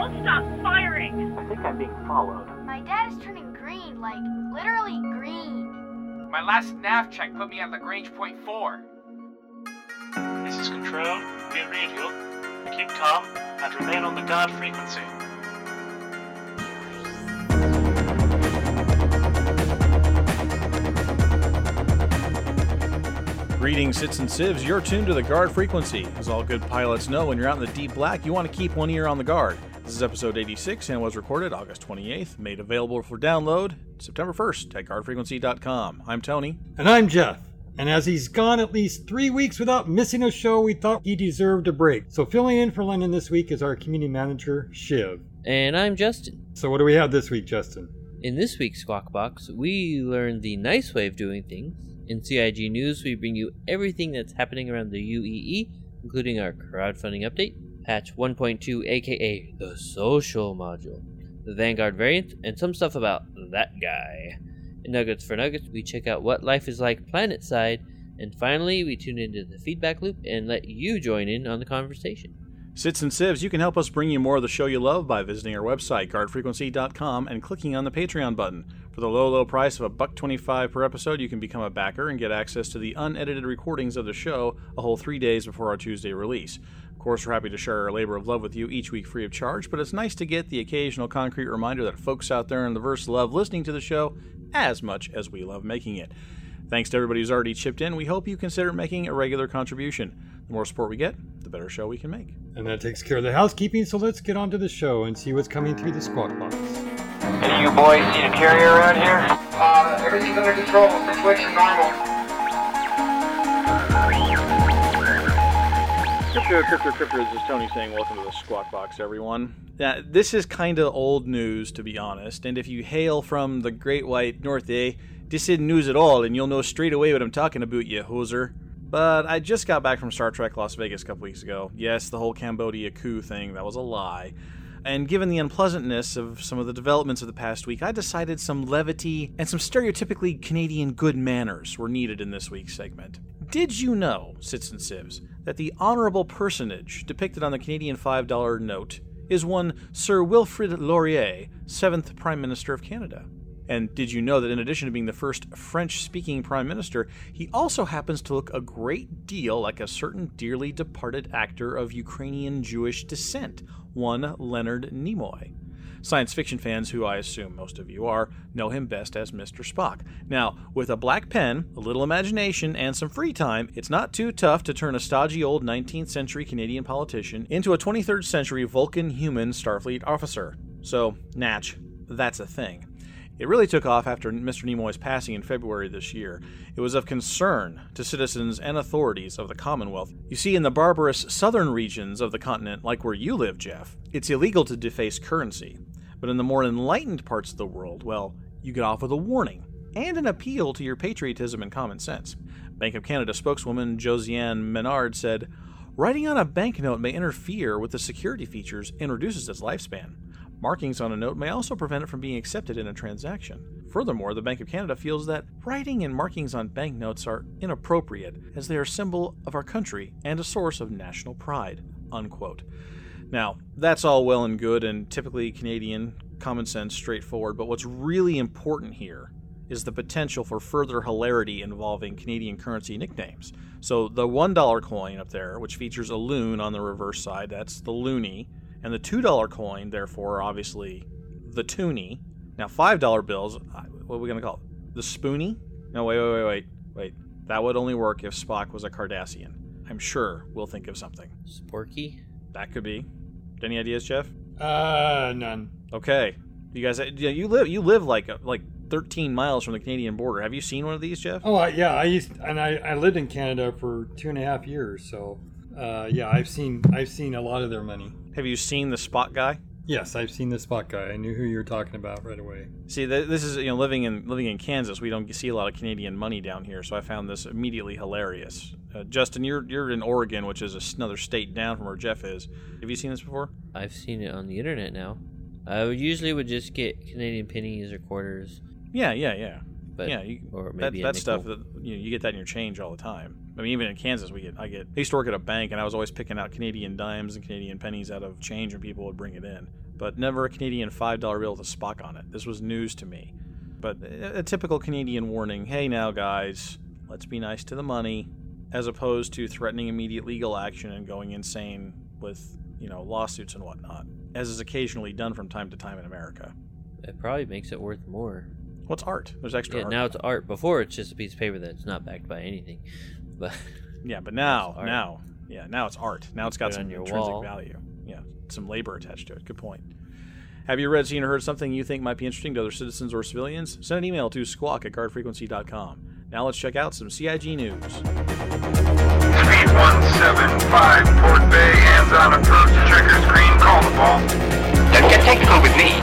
won't stop firing. I think I'm being followed. My dad is turning green, like literally green. My last nav check put me at Lagrange point 4. This is Control. We read you. Keep calm and remain on the guard frequency. Greetings, Sits and Sieves. You're tuned to the guard frequency. As all good pilots know, when you're out in the deep black, you want to keep one ear on the guard. This is episode 86 and was recorded August 28th, made available for download September 1st at guardfrequency.com. I'm Tony. And I'm Jeff. And as he's gone at least three weeks without missing a show, we thought he deserved a break. So filling in for Lennon this week is our community manager, Shiv. And I'm Justin. So what do we have this week, Justin? In this week's Squawk Box, we learn the nice way of doing things. In CIG News, we bring you everything that's happening around the UEE, including our crowdfunding update, patch 1.2 aka the social module, the Vanguard variant, and some stuff about that guy. In Nuggets for Nuggets, we check out what life is like planet side, and finally, we tune into the feedback loop and let you join in on the conversation. Sits and Sieves, you can help us bring you more of the show you love by visiting our website, guardfrequency.com, and clicking on the Patreon button. For the low, low price of a buck twenty-five per episode, you can become a backer and get access to the unedited recordings of the show a whole three days before our Tuesday release. Of course, we're happy to share our labor of love with you each week free of charge, but it's nice to get the occasional concrete reminder that folks out there in the verse love listening to the show as much as we love making it. Thanks to everybody who's already chipped in. We hope you consider making a regular contribution. The more support we get, the better show we can make. And that takes care of the housekeeping, so let's get on to the show and see what's coming through the Squawk Box. Any you boys seen a carrier around here? Uh, everything's under control. Situation normal. Crypto, crypto, crypto, this is Tony saying welcome to the Squawk Box, everyone. Yeah, this is kind of old news, to be honest, and if you hail from the Great White North, eh, this isn't news at all, and you'll know straight away what I'm talking about, you hoser. But I just got back from Star Trek Las Vegas a couple weeks ago. Yes, the whole Cambodia coup thing, that was a lie. And given the unpleasantness of some of the developments of the past week, I decided some levity and some stereotypically Canadian good manners were needed in this week's segment. Did you know, Sits and Sieves, that the honorable personage depicted on the Canadian $5 note is one Sir Wilfrid Laurier, 7th Prime Minister of Canada? And did you know that in addition to being the first French speaking Prime Minister, he also happens to look a great deal like a certain dearly departed actor of Ukrainian Jewish descent, one Leonard Nimoy? Science fiction fans, who I assume most of you are, know him best as Mr. Spock. Now, with a black pen, a little imagination, and some free time, it's not too tough to turn a stodgy old 19th century Canadian politician into a 23rd century Vulcan human Starfleet officer. So, Natch, that's a thing. It really took off after Mr. Nimoy's passing in February this year. It was of concern to citizens and authorities of the Commonwealth. You see, in the barbarous southern regions of the continent, like where you live, Jeff, it's illegal to deface currency. But in the more enlightened parts of the world, well, you get off with a warning and an appeal to your patriotism and common sense. Bank of Canada spokeswoman Josiane Menard said, Writing on a banknote may interfere with the security features and reduces its lifespan. Markings on a note may also prevent it from being accepted in a transaction. Furthermore, the Bank of Canada feels that writing and markings on banknotes are inappropriate as they are a symbol of our country and a source of national pride. Unquote. Now, that's all well and good and typically Canadian, common sense, straightforward, but what's really important here is the potential for further hilarity involving Canadian currency nicknames. So the $1 coin up there, which features a loon on the reverse side, that's the loonie, and the $2 coin, therefore, obviously the toonie. Now, $5 bills, what are we going to call it? The spoonie? No, wait, wait, wait, wait, wait. That would only work if Spock was a Cardassian. I'm sure we'll think of something. Sporky? That could be. Any ideas, Jeff? Uh, none. Okay. You guys, yeah, you live you live like like 13 miles from the Canadian border. Have you seen one of these, Jeff? Oh, yeah. I used and I, I lived in Canada for two and a half years, so uh, yeah, I've seen I've seen a lot of their money. Have you seen the Spot guy? Yes, I've seen the Spot guy. I knew who you were talking about right away. See, this is you know living in living in Kansas, we don't see a lot of Canadian money down here, so I found this immediately hilarious. Uh, Justin, you're you're in Oregon, which is another state down from where Jeff is. Have you seen this before? I've seen it on the internet now. I would usually would just get Canadian pennies or quarters. Yeah, yeah, yeah. But yeah, you, or that, maybe a that stuff that you, know, you get that in your change all the time. I mean, even in Kansas, we get I get. I used to work at a bank, and I was always picking out Canadian dimes and Canadian pennies out of change, and people would bring it in. but never a Canadian $5 bill with a Spock on it. This was news to me. But a a typical Canadian warning hey now, guys, let's be nice to the money, as opposed to threatening immediate legal action and going insane with, you know, lawsuits and whatnot, as is occasionally done from time to time in America. It probably makes it worth more. What's art? There's extra Yeah, art. now it's art. Before it's just a piece of paper that's not backed by anything. But Yeah, but now, now, yeah, now it's art. Now it's got it some intrinsic wall. value. Yeah, some labor attached to it. Good point. Have you read, seen, or heard something you think might be interesting to other citizens or civilians? Send an email to squawk at guardfrequency.com. Now let's check out some CIG news. 3175 Port Bay, hands on approach, trigger screen, call the ball. Don't get technical with me.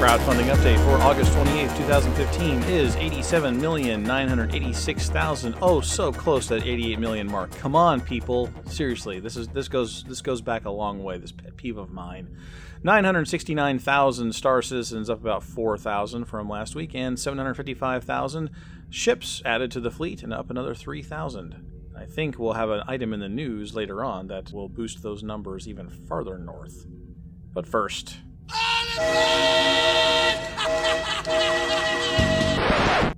Crowdfunding update for August 28th, 2015 is 87,986,000. Oh, so close to that 88 million mark. Come on, people. Seriously, this is this goes this goes back a long way. This pet peeve of mine. 969,000 Star Citizens, up about 4,000 from last week, and 755,000 ships added to the fleet, and up another 3,000. I think we'll have an item in the news later on that will boost those numbers even farther north. But first,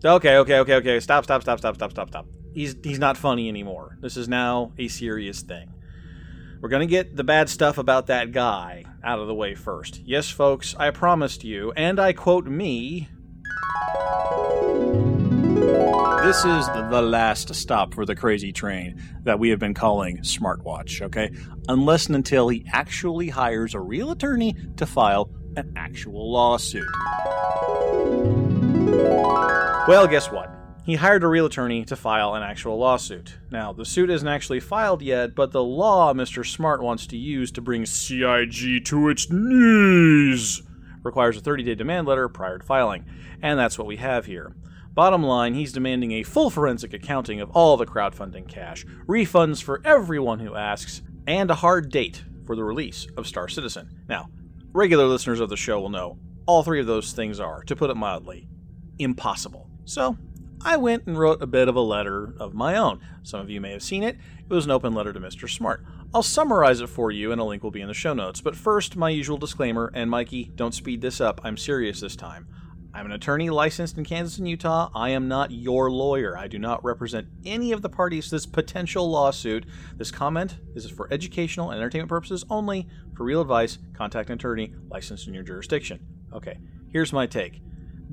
Okay, okay, okay, okay. Stop, stop, stop, stop, stop, stop, stop. He's he's not funny anymore. This is now a serious thing. We're gonna get the bad stuff about that guy out of the way first. Yes, folks, I promised you, and I quote me. This is the, last stop for the crazy train that we have been calling Smartwatch, okay? Unless and until he actually hires a real attorney to file an actual lawsuit. Well, guess what? He hired a real attorney to file an actual lawsuit. Now, the suit isn't actually filed yet, but the law Mr. Smart wants to use to bring CIG to its knees requires a 30 day demand letter prior to filing. And that's what we have here. Bottom line, he's demanding a full forensic accounting of all the crowdfunding cash, refunds for everyone who asks, and a hard date for the release of Star Citizen. Now, regular listeners of the show will know all three of those things are, to put it mildly, impossible. So, I went and wrote a bit of a letter of my own. Some of you may have seen it. It was an open letter to Mr. Smart. I'll summarize it for you, and a link will be in the show notes. But first, my usual disclaimer, and Mikey, don't speed this up. I'm serious this time. I'm an attorney licensed in Kansas and Utah. I am not your lawyer. I do not represent any of the parties to this potential lawsuit. This comment is for educational and entertainment purposes only. For real advice, contact an attorney licensed in your jurisdiction. Okay, here's my take.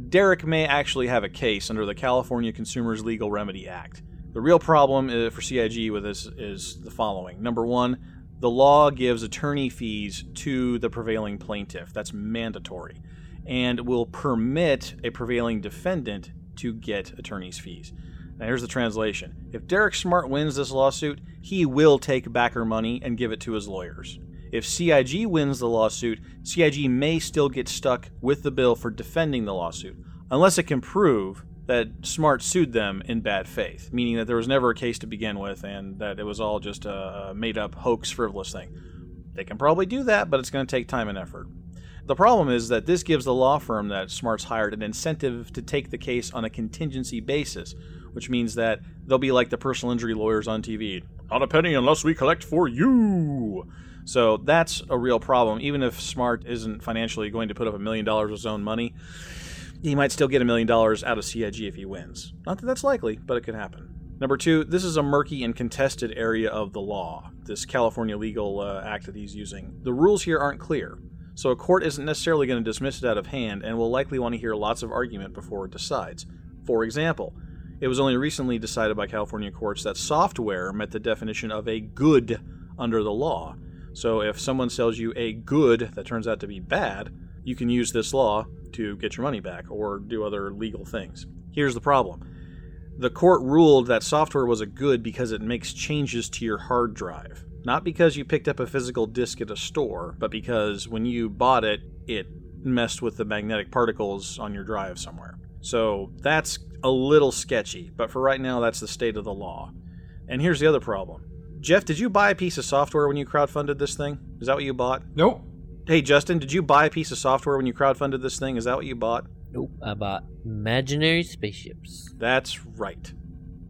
Derek may actually have a case under the California Consumers Legal Remedy Act. The real problem uh, for CIG with this is the following. Number one, the law gives attorney fees to the prevailing plaintiff. That's mandatory. And will permit a prevailing defendant to get attorney's fees. Now, here's the translation. If Derek Smart wins this lawsuit, he will take backer money and give it to his lawyers. If CIG wins the lawsuit, CIG may still get stuck with the bill for defending the lawsuit, unless it can prove that Smart sued them in bad faith, meaning that there was never a case to begin with and that it was all just a made up hoax, frivolous thing. They can probably do that, but it's going to take time and effort. The problem is that this gives the law firm that Smart's hired an incentive to take the case on a contingency basis, which means that they'll be like the personal injury lawyers on TV. Not a penny unless we collect for you. So that's a real problem. Even if Smart isn't financially going to put up a million dollars of his own money, he might still get a million dollars out of CIG if he wins. Not that that's likely, but it could happen. Number two, this is a murky and contested area of the law, this California legal uh, act that he's using. The rules here aren't clear, so a court isn't necessarily going to dismiss it out of hand and will likely want to hear lots of argument before it decides. For example, it was only recently decided by California courts that software met the definition of a good under the law. So if someone sells you a good that turns out to be bad, you can use this law to get your money back or do other legal things. Here's the problem the court ruled that software was a good because it makes changes to your hard drive. Not because you picked up a physical disk at a store, but because when you bought it, it messed with the magnetic particles on your drive somewhere. So that's a little sketchy, but for right now, that's the state of the law. And here's the other problem Jeff, did you buy a piece of software when you crowdfunded this thing? Is that what you bought? Nope. Hey, Justin, did you buy a piece of software when you crowdfunded this thing? Is that what you bought? nope, I bought imaginary spaceships. That's right.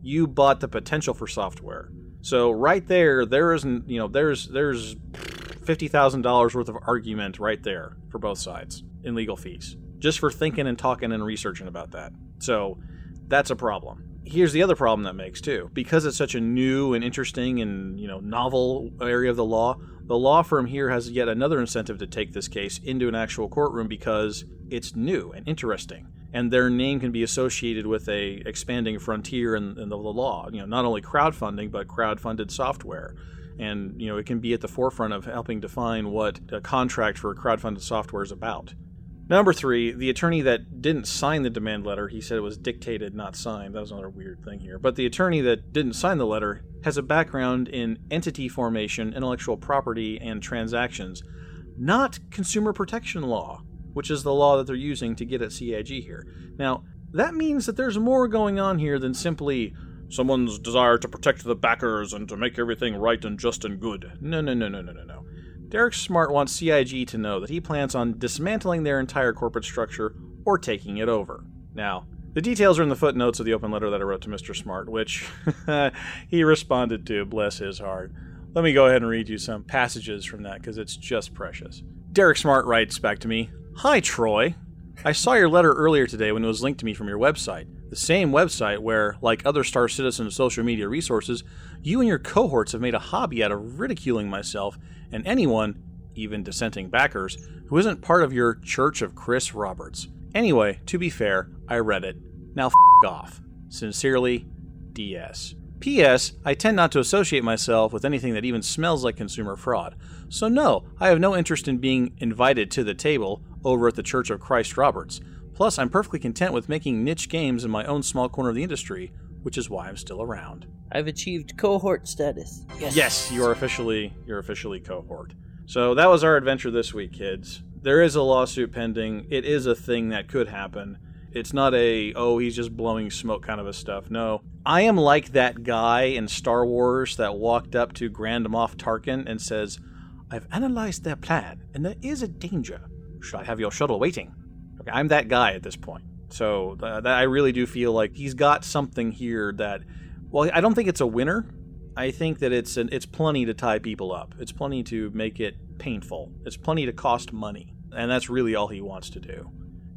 You bought the potential for software. So right there, there isn't, you know, there's there's $50,000 worth of argument right there for both sides in legal fees, just for thinking and talking and researching about that. So that's a problem. Here's the other problem that makes too. Because it's such a new and interesting and, you know, novel area of the law, the law firm here has yet another incentive to take this case into an actual courtroom because it's new and interesting and their name can be associated with a expanding frontier in, in the, the law. You know, not only crowdfunding but crowd-funded software, and you know it can be at the forefront of helping define what a contract for crowd-funded software is about. Number three, the attorney that didn't sign the demand letter, he said it was dictated, not signed. That was another weird thing here. But the attorney that didn't sign the letter has a background in entity formation, intellectual property, and transactions, not consumer protection law which is the law that they're using to get at CIG here. Now, that means that there's more going on here than simply someone's desire to protect the backers and to make everything right and just and good. No, no, no, no, no, no, no. Derek Smart wants CIG to know that he plans on dismantling their entire corporate structure or taking it over. Now, the details are in the footnotes of the open letter that I wrote to Mr. Smart, which he responded to, bless his heart. Let me go ahead and read you some passages from that because it's just precious. Derek Smart writes back to me Hi, Troy. I saw your letter earlier today when it was linked to me from your website. The same website where, like other Star Citizen social media resources, you and your cohorts have made a hobby out of ridiculing myself and anyone, even dissenting backers, who isn't part of your Church of Chris Roberts. Anyway, to be fair, I read it. Now f off. Sincerely, DS. P.S. I tend not to associate myself with anything that even smells like consumer fraud. So, no, I have no interest in being invited to the table over at the Church of Chris Roberts. Plus, I'm perfectly content with making niche games in my own small corner of the industry, which is why I'm still around. I've achieved cohort status. Yes. Yes, you are officially you're officially cohort. So that was our adventure this week, kids. There is a lawsuit pending. It is a thing that could happen. It's not a oh he's just blowing smoke kind of a stuff. No, I am like that guy in Star Wars that walked up to Grand Moff Tarkin and says, "I've analyzed their plan, and there is a danger. Should I have your shuttle waiting?" Okay, I'm that guy at this point. So uh, I really do feel like he's got something here that, well, I don't think it's a winner. I think that it's an, it's plenty to tie people up. It's plenty to make it painful. It's plenty to cost money, and that's really all he wants to do.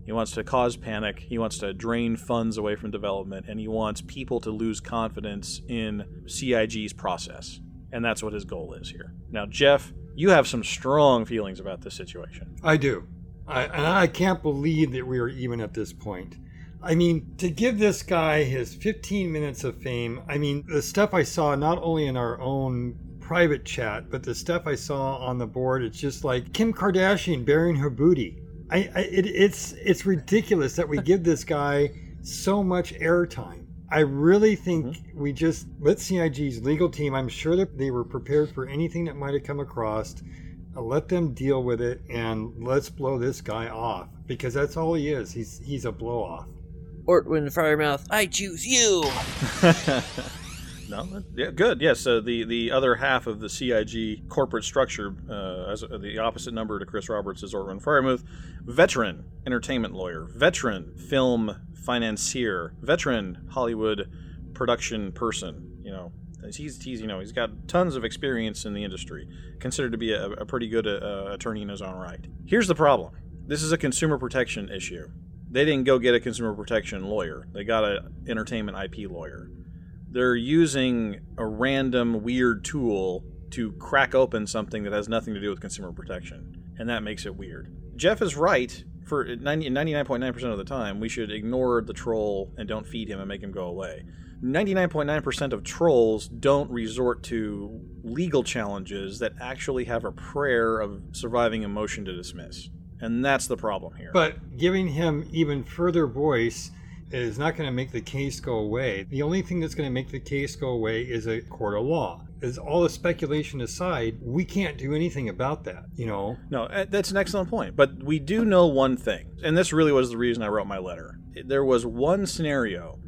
He wants to cause panic. He wants to drain funds away from development, and he wants people to lose confidence in CIG's process. And that's what his goal is here. Now, Jeff, you have some strong feelings about this situation. I do. I, and I can't believe that we are even at this point. I mean, to give this guy his 15 minutes of fame, I mean, the stuff I saw not only in our own private chat, but the stuff I saw on the board, it's just like Kim Kardashian baring her booty. I, I it, it's it's ridiculous that we give this guy so much airtime. I really think mm-hmm. we just let CIG's legal team. I'm sure that they were prepared for anything that might have come across. Uh, let them deal with it, and let's blow this guy off because that's all he is. He's he's a blow off. Ortwin Freyermuth, I choose you. No, yeah, good. Yes, so the the other half of the CIG corporate structure, uh, as uh, the opposite number to Chris Roberts is Ortwin Freyermuth, veteran entertainment lawyer, veteran film financier, veteran Hollywood production person. You know, he's he's you know he's got tons of experience in the industry, considered to be a, a pretty good uh, attorney in his own right. Here's the problem: this is a consumer protection issue. They didn't go get a consumer protection lawyer; they got an entertainment IP lawyer they're using a random weird tool to crack open something that has nothing to do with consumer protection. And that makes it weird. Jeff is right. For 99.9% of the time, we should ignore the troll and don't feed him and make him go away. 99.9% of trolls don't resort to legal challenges that actually have a prayer of surviving a motion to dismiss. And that's the problem here. But giving him even further voice is not going to make the case go away. The only thing that's going to make the case go away is a court of law. As all the speculation aside, we can't do anything about that, you know? No, uh, that's an excellent point. But we do know one thing, and this really was the reason I wrote my letter. There was one scenario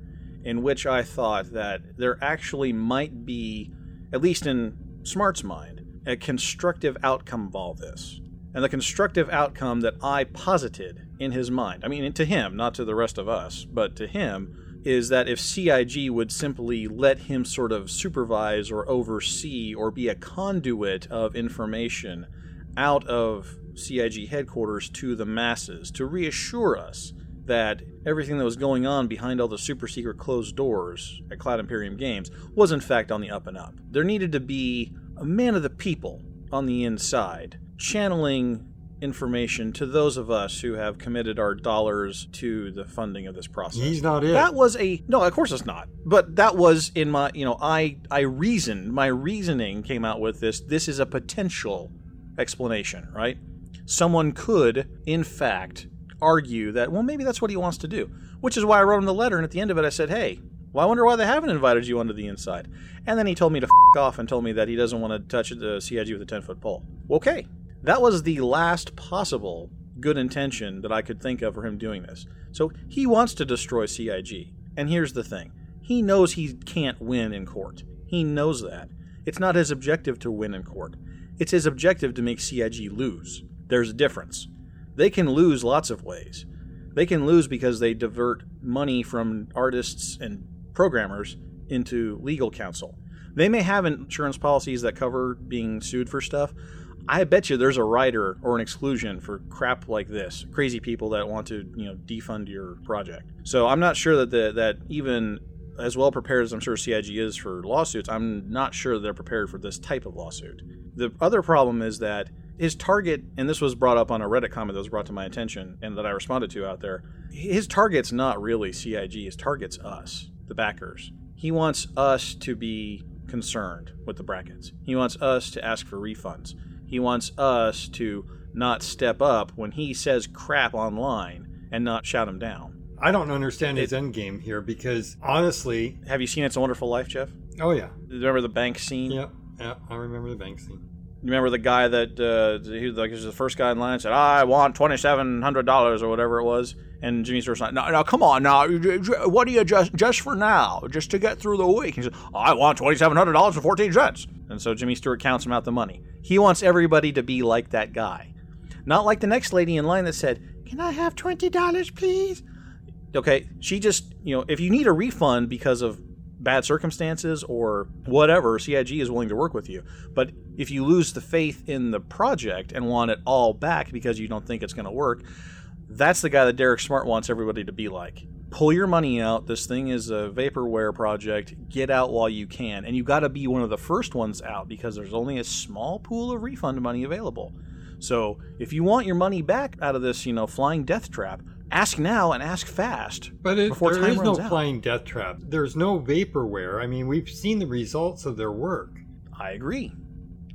in which I thought that there actually might be, at least in Smart's mind, a constructive outcome of all this. And the constructive outcome that I posited in his mind, I mean, to him, not to the rest of us, but to him, is that if CIG would simply let him sort of supervise or oversee or be a conduit of information out of CIG headquarters to the masses to reassure us that everything that was going on behind all the super secret closed doors at Cloud Imperium Games was in fact on the up and up. There needed to be a man of the people on the inside channeling information to those of us who have committed our dollars to the funding of this process. He's not it. That was a no, of course it's not. But that was in my, you know, I I reasoned, my reasoning came out with this. This is a potential explanation, right? Someone could, in fact, argue that well, maybe that's what he wants to do. Which is why I wrote him the letter, and at the end of it, I said, "Hey, well, I wonder why they haven't invited you onto the inside." And then he told me to f- off and told me that he doesn't want to touch the CIG with a ten foot pole. Okay, that was the last possible good intention that I could think of for him doing this. So he wants to destroy CIG. And here's the thing he knows he can't win in court. He knows that. It's not his objective to win in court, it's his objective to make CIG lose. There's a difference. They can lose lots of ways. They can lose because they divert money from artists and programmers into legal counsel. They may have insurance policies that cover being sued for stuff, I bet you there's a rider or an exclusion for crap like this. Crazy people that want to, you know, defund your project. So I'm not sure that the, that even as well prepared as I'm sure CIG is for lawsuits, I'm not sure they're prepared for this type of lawsuit. The other problem is that his target, and this was brought up on a Reddit comment that was brought to my attention and that I responded to out there. His target's not really CIG. His target's us, the backers. He wants us to be concerned with the brackets. He wants us to ask for refunds. He wants us to not step up when he says crap online and not shout him down. I don't understand his end game here because honestly, Have you seen It's a Wonderful Life, Jeff? oh yeah, Remember the bank scene? yeah, yeah, I remember the bank scene. You remember the guy that uh, he was like he was the first guy in line said, "I want twenty seven hundred dollars or whatever it was," and Jimmy Stewart's like, "No, no, come on now, what do you just just for now, just to get through the week?" He said, "I want twenty seven hundred dollars and fourteen cents," and so Jimmy Stewart counts him out the money. He wants everybody to be like that guy, not like the next lady in line that said, "Can I have twenty dollars, please?" Okay, she just you know if you need a refund because of bad circumstances or whatever, CIG is willing to work with you. But if you lose the faith in the project and want it all back because you don't think it's going to work, that's the guy that Derek Smart wants everybody to be like. Pull your money out. This thing is a vaporware project. Get out while you can. And you've got to be one of the first ones out because there's only a small pool of refund money available. So if you want your money back out of this, you know, flying death trap, ask now and ask fast But it, before there time is no out. flying death trap. There's no vaporware. I mean, we've seen the results of their work. I agree.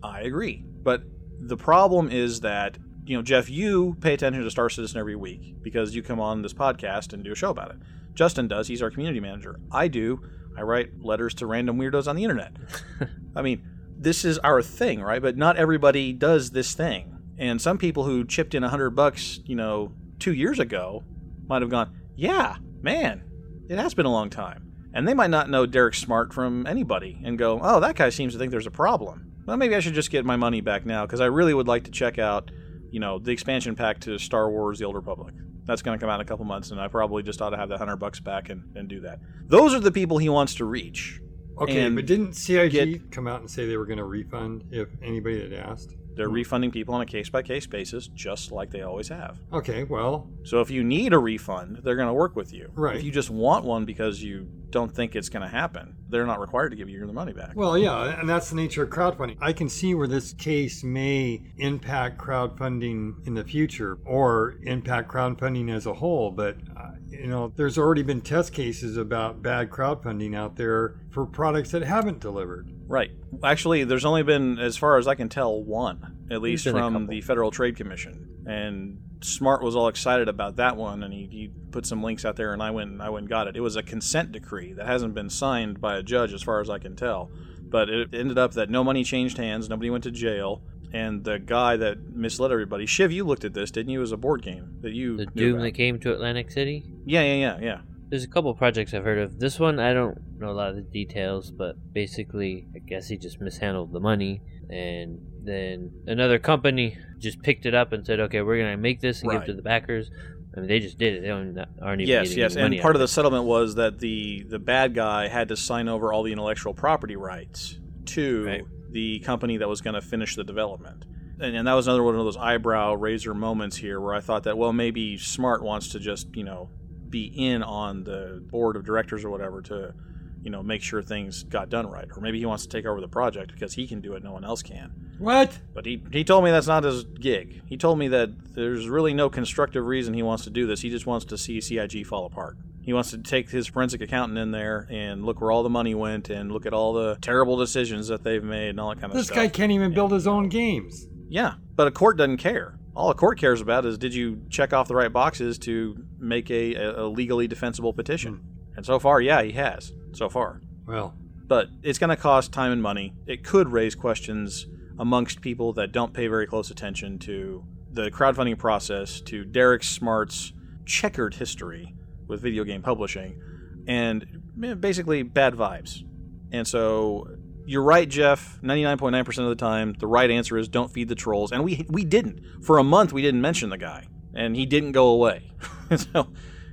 I agree. But the problem is that, you know, Jeff, you pay attention to Star Citizen every week because you come on this podcast and do a show about it. Justin does. He's our community manager. I do. I write letters to random weirdos on the internet. I mean, this is our thing, right? But not everybody does this thing. And some people who chipped in a hundred bucks, you know, two years ago might have gone, yeah, man, it has been a long time. And they might not know Derek Smart from anybody and go, oh, that guy seems to think there's a problem. Well, maybe I should just get my money back now because I really would like to check out, you know, the expansion pack to Star Wars The Old Republic. That's going to come out in a couple months, and I probably just ought to have the hundred bucks back and, and do that. Those are the people he wants to reach. Okay, but didn't CIG get- come out and say they were going to refund if anybody had asked? They're refunding people on a case by case basis, just like they always have. Okay, well, So if you need a refund, they're going to work with you. Right. If you just want one because you don't think it's going to happen, they're not required to give you the money back. well, yeah, and that's the nature of crowdfunding. I can see where this case may impact crowdfunding in the future or impact crowdfunding as a whole, but uh, you know, there's already been test cases about bad crowdfunding out there for products that haven't delivered. Right. Actually, there's only been, as far as I can tell, one, at least from the Federal Trade Commission. And Smart was all excited about that one, and he, he put some links out there, and I went, I went and got it. It was a consent decree that hasn't been signed by a judge, as far as I can tell. But it ended up that no money changed hands, nobody went to jail, and the guy that misled everybody. Shiv, you looked at this, didn't you? It was a board game that you The Doom about. that came to Atlantic City. Yeah, yeah, yeah, yeah. There's a couple projects I've heard of. This one, I don't know a lot of the details, but basically, I guess he just mishandled the money. And then another company just picked it up and said, okay, we're going to make this and give it to the backers. I mean, they just did it. They don't, aren't even Yes, yes, and part of the settlement was that the the bad guy had to sign over all the intellectual property rights to Right. the company that was going to finish the development. and, and that was another one of those eyebrow raiser moments here where I thought that well maybe Smart wants to just you know be in on the board of directors or whatever to you know make sure things got done right, or maybe he wants to take over the project because he can do it, no one else can. What? But he, he told me that's not his gig. He told me that there's really no constructive reason he wants to do this. He just wants to see CIG fall apart. He wants to take his forensic accountant in there and look where all the money went and look at all the terrible decisions that they've made and all that kind of This stuff. This guy can't even build his own games. Yeah, but a court doesn't care. All a court cares about is did you check off the right boxes to make a, a, legally defensible petition? Hmm. And so far, yeah, he has. So far. Well, But it's going to cost time and money. It could raise questions amongst people that don't pay very close attention to the crowdfunding process, to Derek Smart's checkered history with video game publishing, and basically bad vibes. And so you're right, Jeff. 99.9% of the time, the right answer is don't feed the trolls. And we we didn't. For a month, we didn't mention the guy, and he didn't go away. so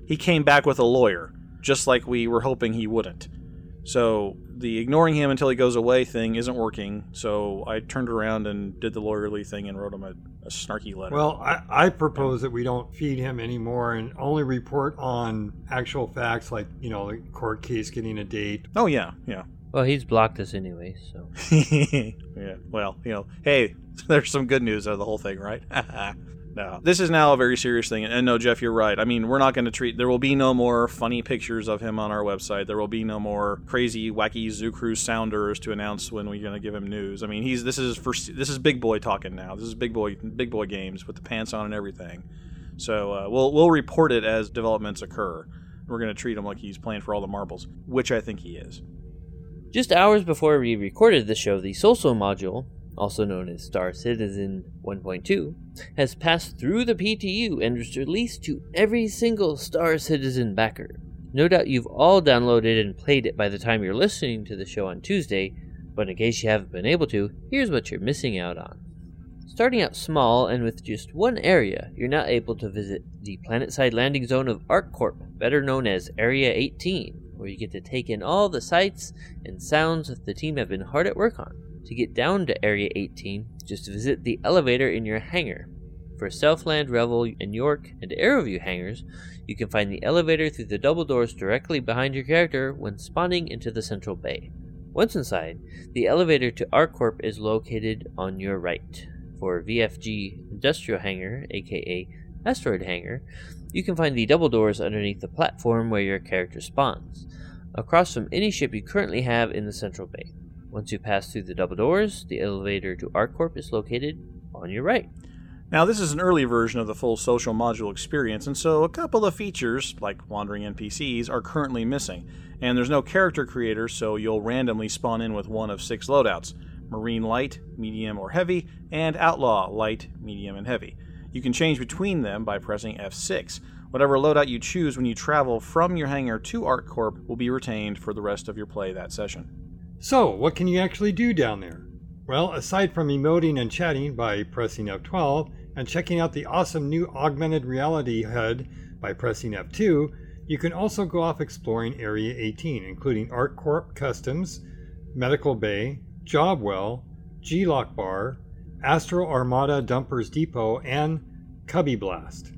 he came back with a lawyer, just like we were hoping he wouldn't. So the ignoring him until he goes away thing isn't working. So I turned around and did the lawyerly thing and wrote him a, a snarky letter. well, I, I propose that we don't feed him anymore and only report on actual facts like, you know, the court case getting a date. oh yeah, yeah, Well, he's blocked us anyway, so. yeah. Well, you know, hey, there's some good news out of the whole thing, right? no, this is now a very serious thing. And no, Jeff, you're right. I mean, we're not going to treat. There will be no more funny pictures of him on our website. There will be no more crazy, wacky Zoo Cruise sounders to announce when we're going to give him news. I mean, he's this is this is big boy talking now. This is big boy big boy games with the pants on and everything. So uh, we'll we'll report it as developments occur. We're going to treat him like he's playing for all the marbles, which I think he is. Just hours before we recorded the show, the Social module, also known as Star Citizen 1.2, has passed through the PTU and was released to every single Star Citizen backer. No doubt you've all downloaded and played it by the time you're listening to the show on Tuesday, but in case you haven't been able to, here's what you're missing out on. Starting out small and with just one area, you're now able to visit the planetside landing zone of ArcCorp, better known as Area 18, where you get to take in all the sights and sounds that the team have been hard at work on. To get down to Area 18, just visit the elevator in your hangar. For Self-Land, Revel, and York and Aeroview hangars, you can find the elevator through the double doors directly behind your character when spawning into the central bay. Once inside, the elevator to ArcCorp is located on your right. For VFG Industrial Hangar, aka Asteroid Hangar, you can find the double doors underneath the platform where your character spawns, across from any ship you currently have in the central bay. Once you pass through the double doors, the elevator to ArcCorp is located on your right. Now, this is an early version of the full social module experience, and so a couple of features, like wandering NPCs, are currently missing. And there's no character creator, so you'll randomly spawn in with one of six loadouts Marine Light, Medium, or Heavy, and Outlaw Light, Medium, and Heavy. You can change between them by pressing F6. Whatever loadout you choose when you travel from your hangar to ArcCorp will be retained for the rest of your play that session. So, what can you actually do down there? Well, aside from emoting and chatting by pressing F12 and checking out the awesome new augmented reality HUD by pressing F2, you can also go off exploring Area 18, including ArcCorp Customs, Medical Bay, Jobwell, G-Lock Bar, Astro Armada Dumpers Depot, and Cubby Blast.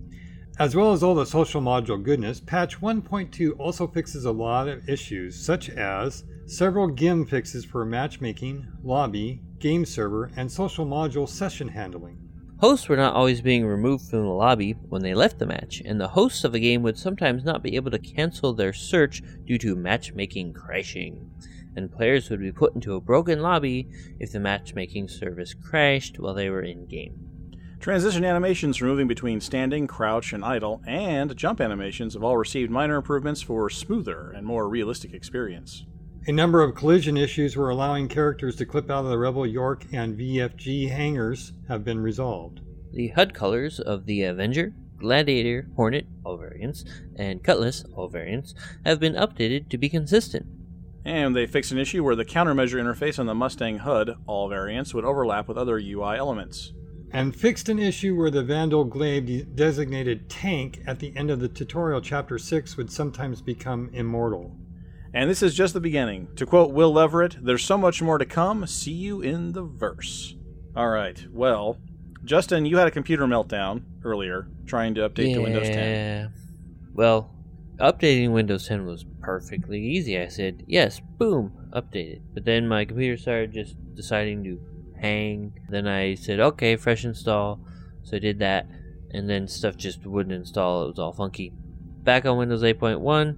As well as all the social module goodness, patch 1.2 also fixes a lot of issues, such as several GIM fixes for matchmaking, lobby, game server, and social module session handling. Hosts were not always being removed from the lobby when they left the match, and the hosts of a game would sometimes not be able to cancel their search due to matchmaking crashing. And players would be put into a broken lobby if the matchmaking service crashed while they were in game. Transition animations for moving between standing, crouch, and idle, and jump animations have all received minor improvements for smoother and more realistic experience. A number of collision issues were allowing characters to clip out of the Revel York and VFG hangars have been resolved. The HUD colors of the Avenger, Gladiator, Hornet, all variants, and Cutlass, all variants, have been updated to be consistent. And they fixed an issue where the countermeasure interface on the Mustang HUD, all variants, would overlap with other UI elements. And fixed an issue where the Vanduul Glaive designated tank at the end of the tutorial chapter 6 would sometimes become immortal. And this is just the beginning. To quote Will Leverett, there's so much more to come. See you in the verse. All right, well, Justin, you had a computer meltdown earlier trying to update to Windows 10. Yeah. Well, updating Windows 10 was perfectly easy. I said, yes, boom, updated. But then my computer started just deciding to hang. Then I said, okay, fresh install. So I did that. And then stuff just wouldn't install. It was all funky. Back on Windows 8.1,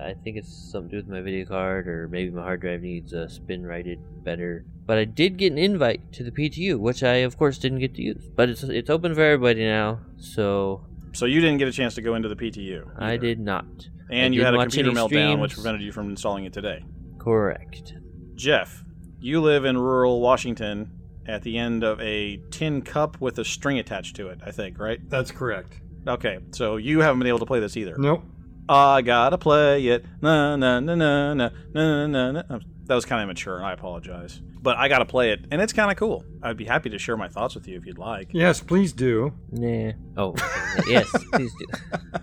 I think it's something to do with my video card, or maybe my hard drive needs uh, spin righted better. But I did get an invite to the PTU, which I, of course, didn't get to use. But it's it's open for everybody now, so So you didn't get a chance to go into the PTU. I did not. And I you had a computer any meltdown, which prevented you from installing it today. Correct. Jeff, you live in rural Washington at the end of a tin cup with a string attached to it, I think, right? That's correct. Okay, so you haven't been able to play this either. Nope. I gotta play it. Na na na na na na na na. That was kind of immature. I apologize, but I gotta play it, and it's kind of cool. I'd be happy to share my thoughts with you if you'd like. Yes, please do. Nah. Oh, yes, please do.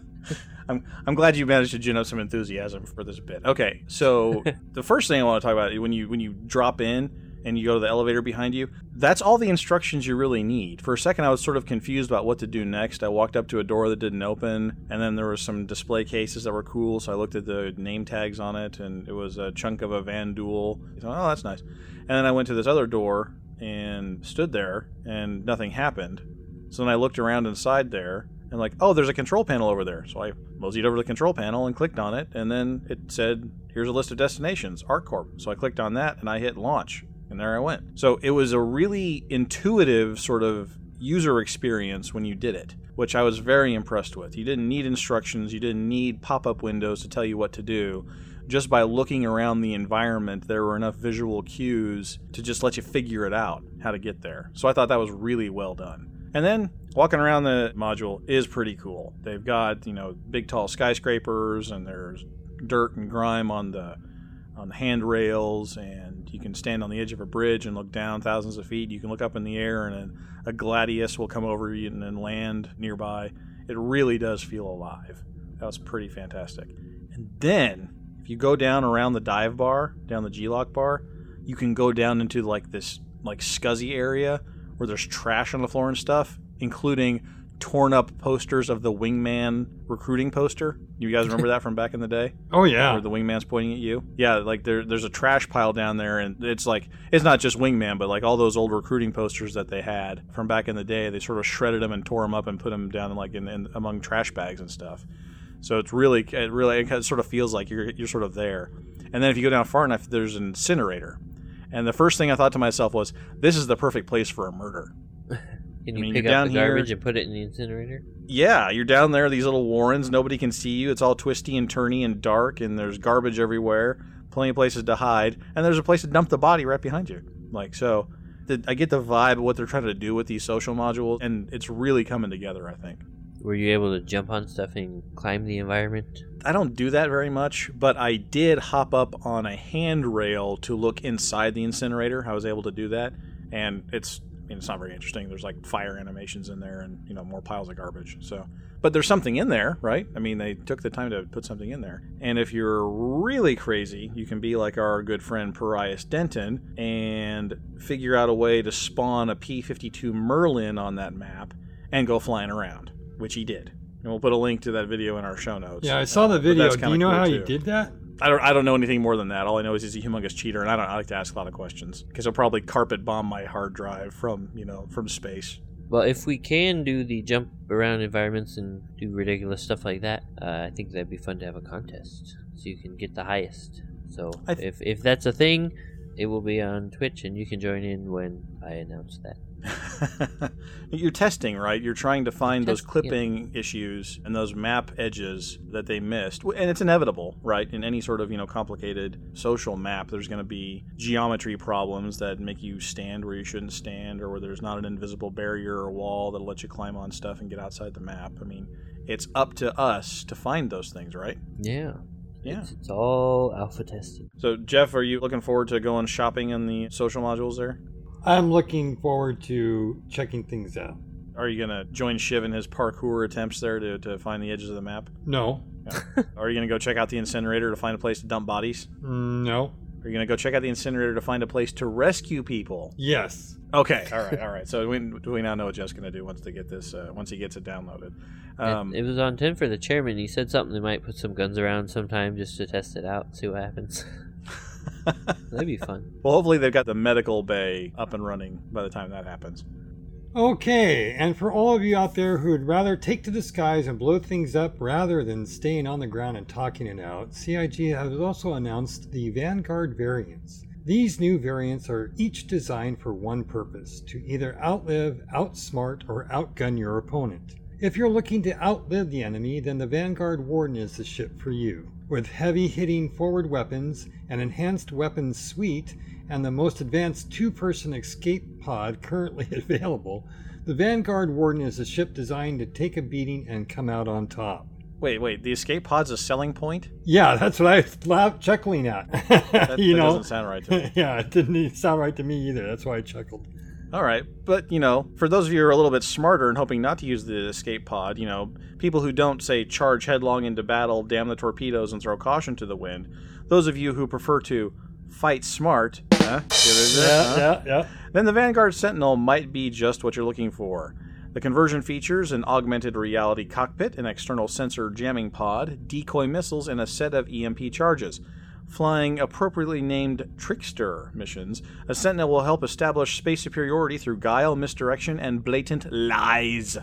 I'm I'm glad you managed to gin up some enthusiasm for this bit. Okay, so the first thing I want to talk about when you when you drop in and you go to the elevator behind you, that's all the instructions you really need. For a second, I was sort of confused about what to do next. I walked up to a door that didn't open, and then there were some display cases that were cool. So I looked at the name tags on it, and it was a chunk of a Vanduul. Thought, oh, that's nice. And then I went to this other door and stood there, and nothing happened. So then I looked around inside there and like, oh, there's a control panel over there. So I moseyed over to the control panel and clicked on it, and then it said, here's a list of destinations, ArcCorp. So I clicked on that and I hit launch, and there I went. So it was a really intuitive sort of user experience when you did it, which I was very impressed with. You didn't need instructions, you didn't need pop up windows to tell you what to do. Just by looking around the environment, there were enough visual cues to just let you figure it out how to get there. So I thought that was really well done. And then walking around the module is pretty cool. They've got, you know, big tall skyscrapers and there's dirt and grime on the on the handrails and you can stand on the edge of a bridge and look down thousands of feet. You can look up in the air and then a gladius will come over you and land nearby. It really does feel alive. That was pretty fantastic. And then if you go down around the dive bar, down the G-Lock bar, you can go down into like this like scuzzy area where there's trash on the floor and stuff, including torn up posters of the wingman recruiting poster. You guys remember that from back in the day? Oh yeah. Where the wingman's pointing at you? Yeah, like there, there's a trash pile down there, and it's like it's not just wingman, but like all those old recruiting posters that they had from back in the day. They sort of shredded them and tore them up and put them down like in, in among trash bags and stuff. So it's really, it really, it sort of feels like you're you're sort of there. And then if you go down far enough, there's an incinerator. And the first thing I thought to myself was, this is the perfect place for a murder. Can I you mean, pick up down the here- garbage and put it in the incinerator? Yeah, you're down there, these little warrens, nobody can see you. It's all twisty and turny and dark, and there's garbage everywhere, plenty of places to hide, and there's a place to dump the body right behind you. Like, so the, I get the vibe of what they're trying to do with these social modules, and it's really coming together, I think. Were you able to jump on stuff and climb the environment? I don't do that very much, but I did hop up on a handrail to look inside the incinerator. I was able to do that, and it's I mean, it's not very interesting. There's like fire animations in there, and you know more piles of garbage. So, but there's something in there, right? I mean, they took the time to put something in there. And if you're really crazy, you can be like our good friend Parias Denton and figure out a way to spawn a P52 Merlin on that map and go flying around, which he did. And we'll put a link to that video in our show notes. Yeah, I saw the video. Do you know cool, how too. you did that? I don't. I don't know anything more than that. All I know is he's a humongous cheater, and I don't. I like to ask a lot of questions because he'll probably carpet bomb my hard drive from you know from space. Well, if we can do the jump around environments and do ridiculous stuff like that, uh, I think that'd be fun to have a contest so you can get the highest. So th- if if that's a thing, it will be on Twitch, and you can join in when I announce that. You're testing, right? You're trying to find those Test- yeah. clipping issues and those map edges that they missed, and it's inevitable, right? In any sort of you know complicated social map, there's going to be geometry problems that make you stand where you shouldn't stand, or where there's not an invisible barrier or wall that'll let you climb on stuff and get outside the map. I mean, it's up to us to find those things, right? Yeah. Yeah. It's, it's all alpha testing. So, Jeff, are you looking forward to going shopping in the social modules there? I'm looking forward to checking things out. Are you going to join Shiv in his parkour attempts there to, to find the edges of the map? No, Are you going to go check out the incinerator to find a place to dump bodies? Mm, no. Are you going to go check out the incinerator to find a place to rescue people? Yes. Okay, all right, all right. So we, we now know what Jeff's going to do once they get this, uh, once he gets it downloaded. Um, it, it was on 10 for the chairman. He said something they might put some guns around sometime just to test it out, see what happens. That'd be fun. well, hopefully they've got the medical bay up and running by the time that happens. Okay, and for all of you out there who would rather take to the skies and blow things up rather than staying on the ground and talking it out, CIG has also announced the Vanguard variants. These new variants are each designed for one purpose to either outlive, outsmart, or outgun your opponent. If you're looking to outlive the enemy, then the Vanguard Warden is the ship for you. With heavy hitting forward weapons, an enhanced weapons suite, and the most advanced two person escape pod currently available, the Vanguard Warden is a ship designed to take a beating and come out on top. Wait, wait. The escape pod's a selling point? Yeah, that's what I was laugh- chuckling at. That, you that know, doesn't sound right to me. yeah, it didn't sound right to me either. That's why I chuckled. All right, but you know, for those of you who are a little bit smarter and hoping not to use the escape pod, you know, people who don't say charge headlong into battle, damn the torpedoes, and throw caution to the wind, those of you who prefer to fight smart, huh? Yeah, yeah, yeah. then the Vanguard Sentinel might be just what you're looking for. The conversion features an augmented reality cockpit, an external sensor jamming pod, decoy missiles, and a set of EMP charges. Flying appropriately named Trickster missions, a Sentinel will help establish space superiority through guile, misdirection, and blatant lies.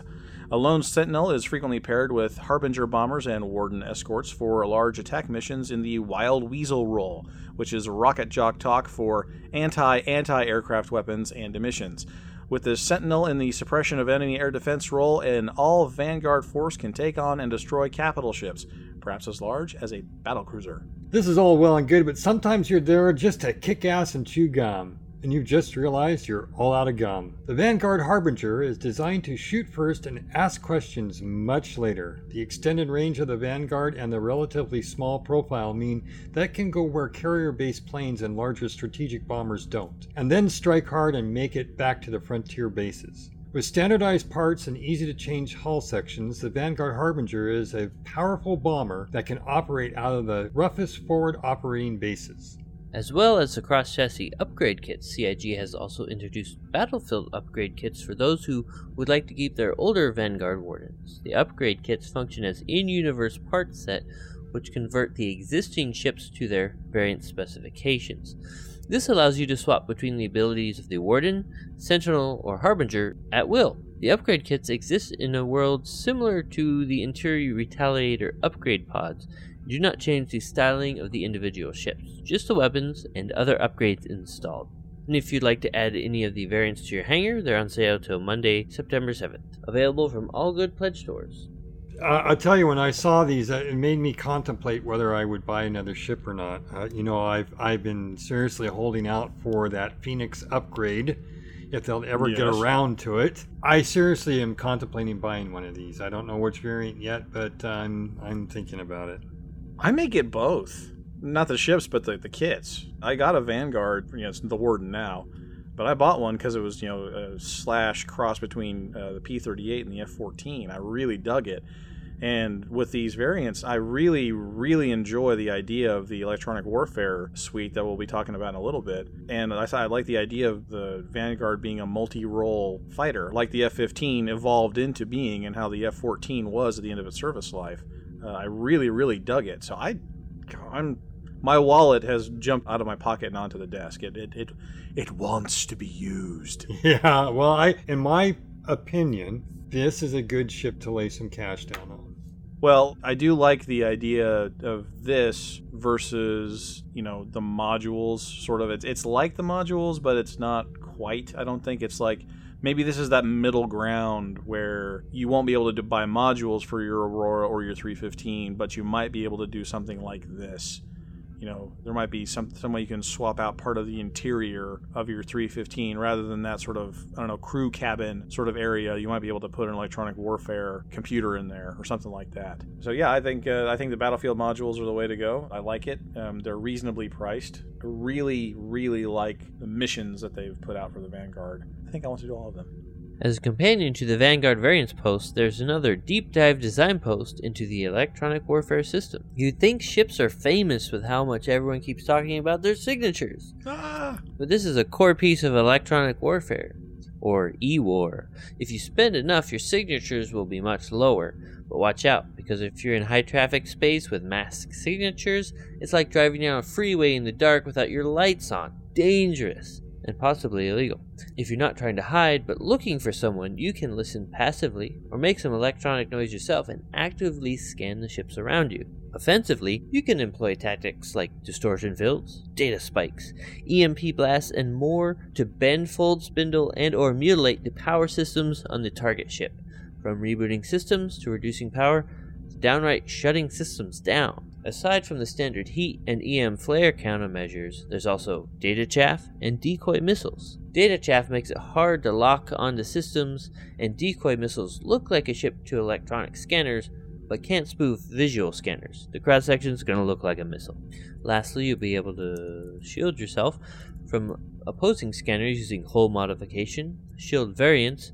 A lone Sentinel is frequently paired with Harbinger bombers and Warden escorts for large attack missions in the Wild Weasel role, which is rocket jock talk for anti anti aircraft weapons and emissions. With the Sentinel in the suppression of enemy air defense role, an all Vanguard force can take on and destroy capital ships, perhaps as large as a battlecruiser. This is all well and good, but sometimes you're there just to kick ass and chew gum, and you've just realized you're all out of gum. The Vanguard Harbinger is designed to shoot first and ask questions much later. The extended range of the Vanguard and the relatively small profile mean that can go where carrier based planes and larger strategic bombers don't, and then strike hard and make it back to the frontier bases. With standardized parts and easy to change hull sections, the Vanguard Harbinger is a powerful bomber that can operate out of the roughest forward operating bases. As well as the cross chassis upgrade kits, CIG has also introduced battlefield upgrade kits for those who would like to keep their older Vanguard Wardens. The upgrade kits function as in universe parts set which convert the existing ships to their variant specifications. This allows you to swap between the abilities of the Warden, Sentinel, or Harbinger at will. The upgrade kits exist in a world similar to the interior Retaliator upgrade pods, do not change the styling of the individual ships, just the weapons and other upgrades installed. And if you'd like to add any of the variants to your hangar, they're on sale till Monday, September 7th. Available from all good pledge stores. Uh, I'll tell you, when I saw these, uh, it made me contemplate whether I would buy another ship or not. Uh, you know, I've I've been seriously holding out for that Phoenix upgrade, if they'll ever get around to it. I seriously am contemplating buying one of these. I don't know which variant yet, but I'm I'm thinking about it. I may get both. Not the ships, but the, the kits. I got a Vanguard, you know, it's the Warden now, but I bought one because it was, you know, a slash cross between uh, the P 38 and the F 14. I really dug it. And with these variants, I really, really enjoy the idea of the electronic warfare suite that we'll be talking about in a little bit. And I I like the idea of the Vanguard being a multi role fighter, like the F 15 evolved into being and how the F 14 was at the end of its service life. Uh, I really, really dug it. So I, I'm, my wallet has jumped out of my pocket and onto the desk. It, it, it, it wants to be used. Yeah, well, I in my opinion, this is a good ship to lay some cash down on. Well, I do like the idea of this versus, you know, the modules. Sort of, it's it's like the modules, but it's not quite. I don't think it's like maybe this is that middle ground where you won't be able to buy modules for your Aurora or your 315, but you might be able to do something like this. You know, there might be some some way you can swap out part of the interior of your 315 rather than that sort of I don't know crew cabin sort of area. You might be able to put an electronic warfare computer in there or something like that. So yeah, I think uh, I think the battlefield modules are the way to go. I like it. Um, they're reasonably priced. I really really like the missions that they've put out for the Vanguard. I think I want to do all of them. As a companion to the Vanguard variance post, there's another deep dive design post into the electronic warfare system. You'd think ships are famous with how much everyone keeps talking about their signatures. Ah, But this is a core piece of electronic warfare, or e-war. If you spend enough, your signatures will be much lower. But watch out, because if you're in high traffic space with masked signatures, it's like driving down a freeway in the dark without your lights on. Dangerous. And possibly illegal. If you're not trying to hide but looking for someone, you can listen passively or make some electronic noise yourself and actively scan the ships around you. Offensively, you can employ tactics like distortion fields, data spikes, EMP blasts, and more to bend, fold, spindle, and or mutilate the power systems on the target ship. From rebooting systems to reducing power to downright shutting systems down. Aside from the standard heat and EM flare countermeasures, there's also data chaff and decoy missiles. Data chaff makes it hard to lock onto systems, and decoy missiles look like a ship to electronic scanners, but can't spoof visual scanners. The cross section is going to look like a missile. Lastly, you'll be able to shield yourself from opposing scanners using hull modification, shield variants,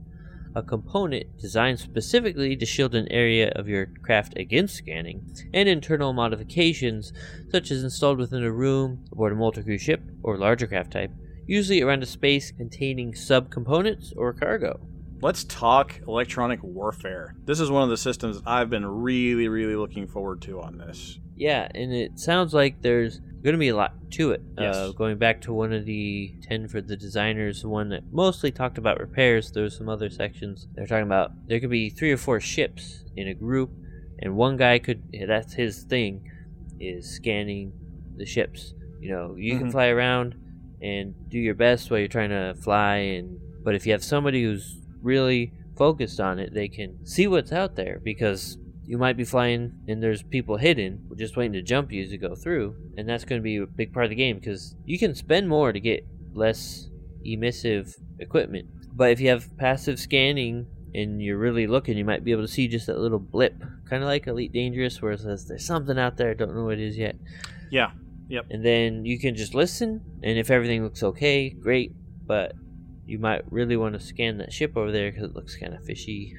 a component designed specifically to shield an area of your craft against scanning, and internal modifications such as installed within a room, aboard a multi-crew ship, or larger craft type, usually around a space containing subcomponents or cargo. let's talk electronic warfare. This is one of the systems I've been really, really looking forward to on this. Yeah, and it sounds like there's going to be a lot to it. Yes. Uh, going back to one of the 10 for the designers, one that mostly talked about repairs, there's some other sections. They're talking about there could be three or four ships in a group, and one guy could, that's his thing, is scanning the ships. You know, you can Mhm. fly around and do your best while you're trying to fly, and but if you have somebody who's really focused on it, they can see what's out there because you might be flying and there's people hidden just waiting to jump you as you go through and that's going to be a big part of the game because you can spend more to get less emissive equipment but if you have passive scanning and you're really looking you might be able to see just that little blip kind of like elite dangerous where it says there's something out there i don't know what it is yet Yeah, Yep. and then you can just listen and if everything looks okay great but you might really want to scan that ship over there because it looks kind of fishy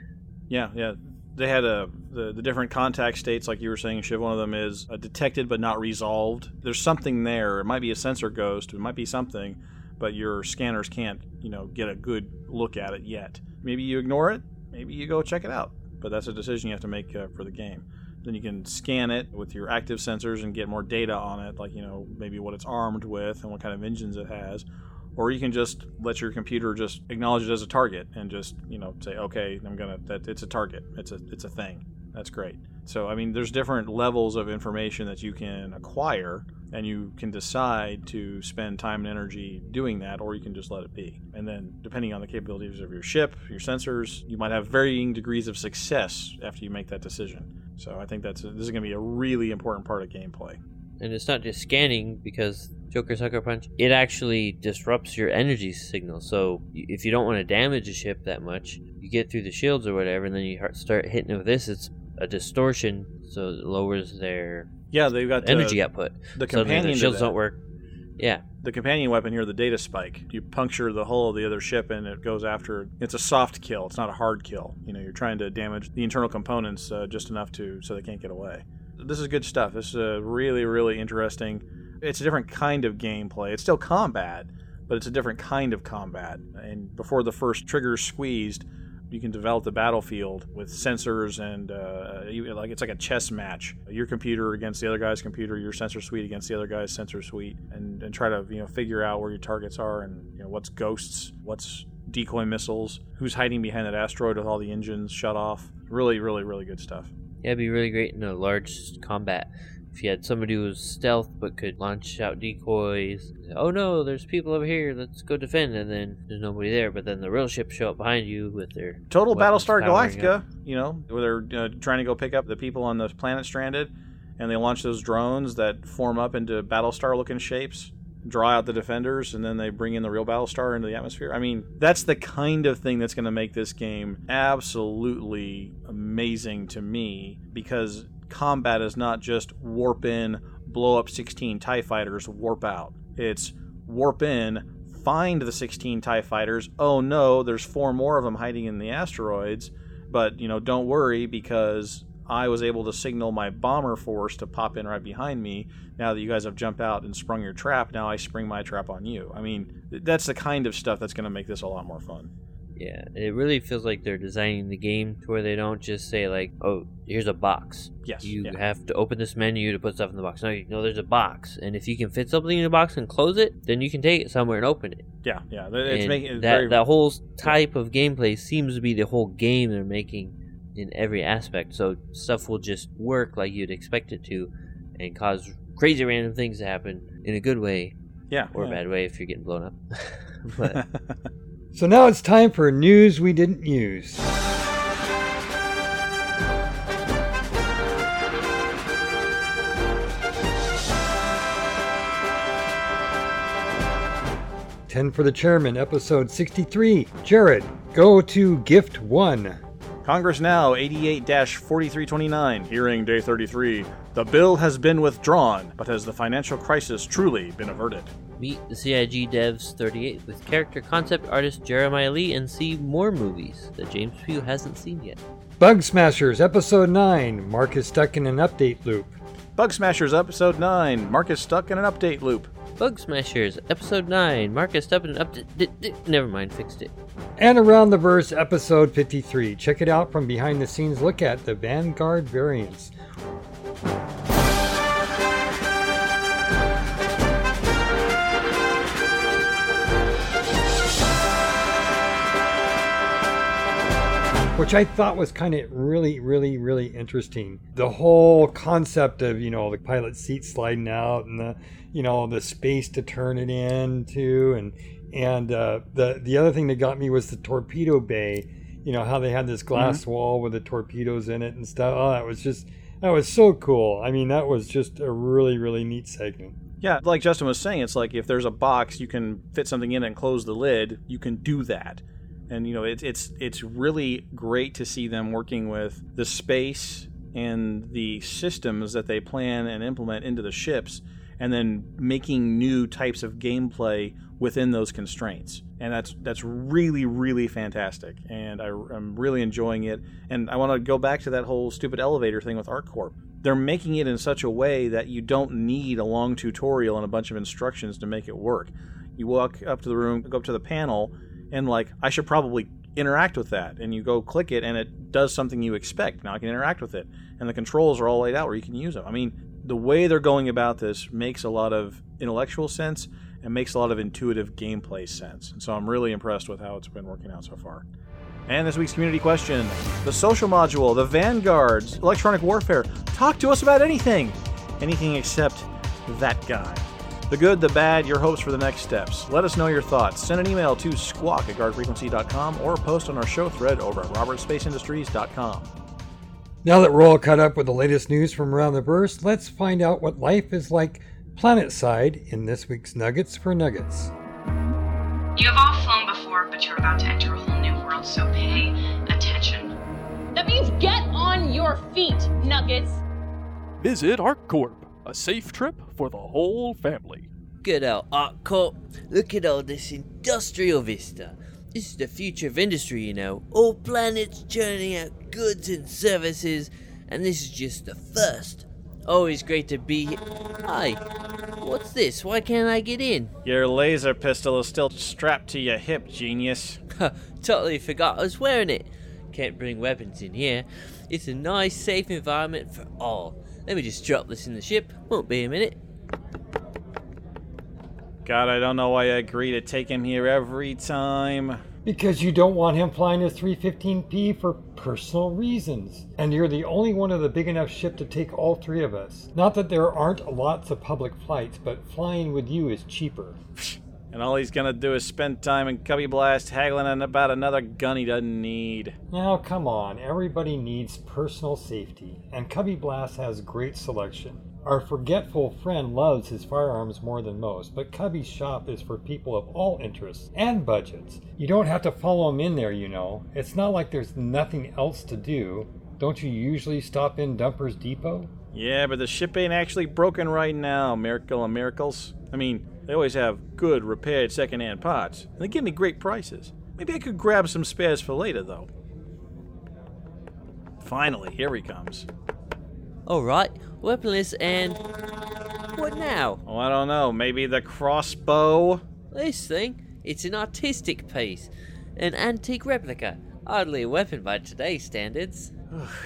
yeah, yeah. They had a the, the different contact states, like you were saying, Shiv. One of them is detected but not resolved. There's something there. It might be a sensor ghost. It might be something, but your scanners can't, you know, get a good look at it yet. Maybe you ignore it. Maybe you go check it out. But that's a decision you have to make uh, for the game. Then you can scan it with your active sensors and get more data on it, like you know maybe what it's armed with and what kind of engines it has. Or you can just let your computer just acknowledge it as a target and just you know say, okay, I'm gonna that it's a target. It's a it's a thing. That's great. So I mean, there's different levels of information that you can acquire, and you can decide to spend time and energy doing that, or you can just let it be. And then, depending on the capabilities of your ship, your sensors, you might have varying degrees of success after you make that decision. So I think that's this is going to be a really important part of gameplay. And it's not just scanning because Joker Sucker Punch it actually disrupts your energy signal. So if you don't want to damage a ship that much, you get through the shields or whatever, and then you start hitting it with this. It's a distortion, so it lowers their Yeah, they've got the, energy output. The So companion the shields don't work. Yeah, the companion weapon here, the data spike. You puncture the hull of the other ship, and it goes after. It's a soft kill. It's not a hard kill. You know, you're trying to damage the internal components uh, just enough to so they can't get away. This is good stuff. This is uh, really, really interesting. It's a different kind of gameplay. It's still combat, but it's a different kind of combat. And before the first trigger squeezed, you can develop the battlefield with sensors and uh, like it's like a chess match. Your computer against the other guy's computer, your sensor suite against the other guy's sensor suite, and, and try to you know figure out where your targets are and you know what's ghosts, what's decoy missiles, who's hiding behind that asteroid with all the engines shut off. Really, really, really good stuff. Yeah, it'd be really great in a large combat. If you had somebody who was stealth but could launch out decoys, oh no, there's people over here, let's go defend, and then there's nobody there, but then the real ships show up behind you with their Total Battlestar Galactica, up. you know, where they're uh, trying to go pick up the people on the planet stranded, and they launch those drones that form up into Battlestar looking shapes, draw out the defenders, and then they bring in the real Battlestar into the atmosphere. I mean, that's the kind of thing that's going to make this game absolutely amazing to me because combat is not just warp in, blow up 16 TIE fighters, warp out. It's warp in, find the 16 TIE fighters. Oh no, there's four more of them hiding in the asteroids. But, you know, don't worry because I was able to signal my bomber force to pop in right behind me. Now that you guys have jumped out and sprung your trap, now I spring my trap on you. I mean, that's the kind of stuff that's going to make this a lot more fun. Yeah, it really feels like they're designing the game to where they don't just say like, "Oh, here's a box. Yes. You yeah. have to open this menu to put stuff in the box." No, you know, there's a box, and if you can fit something in the box and close it, then you can take it somewhere and open it. yeah, yeah. It's and making it that very, that whole type of gameplay seems to be the whole game they're making in every aspect. So stuff will just work like you'd expect it to, and cause crazy random things to happen in a good way yeah, or yeah. a bad way if you're getting blown up. but So now it's time for news we didn't use. Ten for the chairman, episode 63. Jared, go to gift one. Congress Now 88 4329, hearing day 33. The bill has been withdrawn, but has the financial crisis truly been averted? meet the CIG devs 38 with character concept artist Jeremiah Lee and see more movies that James Pugh hasn't seen yet. Bug Smashers, episode 9. Mark is stuck in an update loop. Bug Smashers Episode 9. Mark is stuck in an update loop. Bug Smashers, Episode 9. Marcus Steppen up to. di- di- Never mind, fixed it. And Around the Verse, episode 53. Check it out from behind the scenes look at the Vanguard variants. Which I thought was kind of really, really, really interesting. The whole concept of, you know, the pilot seat sliding out and the, you know, the space to turn it into and and uh, the the other thing that got me was the torpedo bay. You know how they had this glass wall with the torpedoes in it and stuff. Oh, that was just that was so cool. I mean, that was just a really really neat segment. Yeah, like Justin was saying, it's like if there's a box, you can fit something in and close the lid. You can do that, and you know it's it's it's really great to see them working with the space and the systems that they plan and implement into the ships, and then making new types of gameplay within those constraints. And that's that's really really fantastic, and I, I'm really enjoying it. And I want to go back to that whole stupid elevator thing with ArcCorp they're making it in such a way that you don't need a long tutorial and a bunch of instructions to make it work. You walk up to the room, go up to the panel, and like, I should probably interact with that. And you go click it, and it does something you expect. Now I can interact with it. And the controls are all laid out where you can use them. I mean, the way they're going about this makes a lot of intellectual sense and makes a lot of intuitive gameplay sense. And so I'm really impressed with how it's been working out so far. And this week's community question the social module, the vanguards, electronic warfare. Talk to us about anything. Anything except that guy. The good, the bad, your hopes for the next steps. Let us know your thoughts. Send an email to squawk at guardfrequency.com or post on our show thread over at robertspaceindustries.com. Now that we're all caught up with the latest news from around the verse, let's find out what life is like planet side in this week's Nuggets for Nuggets. You have all flown before, but you're about to enter a whole new world, so pay attention. That means get on your feet, Nuggets. Visit ArcCorp, a safe trip for the whole family. Good old ArcCorp. Look at all this industrial vista. This is the future of industry, you know. All planets churning out goods and services, and this is just the first. Always great to be here. Hi. What's this? Why can't I get in? Your laser pistol is still strapped to your hip, genius. totally forgot I was wearing it. Can't bring weapons in here. It's a nice, safe environment for all. Let me just drop this in the ship. Won't be a minute. God, I don't know why I agree to take him here every time. Because you don't want him flying his 315P for personal reasons. And you're the only one of the big enough ship to take all three of us. Not that there aren't lots of public flights, but flying with you is cheaper. And all he's gonna do is spend time in Cubby Blast haggling about another gun he doesn't need. Now, come on, everybody needs personal safety, and Cubby Blast has great selection. Our forgetful friend loves his firearms more than most, but Cubby's shop is for people of all interests and budgets. You don't have to follow him in there, you know. It's not like there's nothing else to do. Don't you usually stop in Dumper's Depot? Yeah, but the ship ain't actually broken right now, miracle of miracles. I mean, They always have good repaired second-hand parts, and they give me great prices. Maybe I could grab some spares for later, though. Finally, here he comes. Alright, weaponless and. What now? Oh, I don't know. Maybe the crossbow? This thing? It's an artistic piece. An antique replica. Hardly a weapon by today's standards.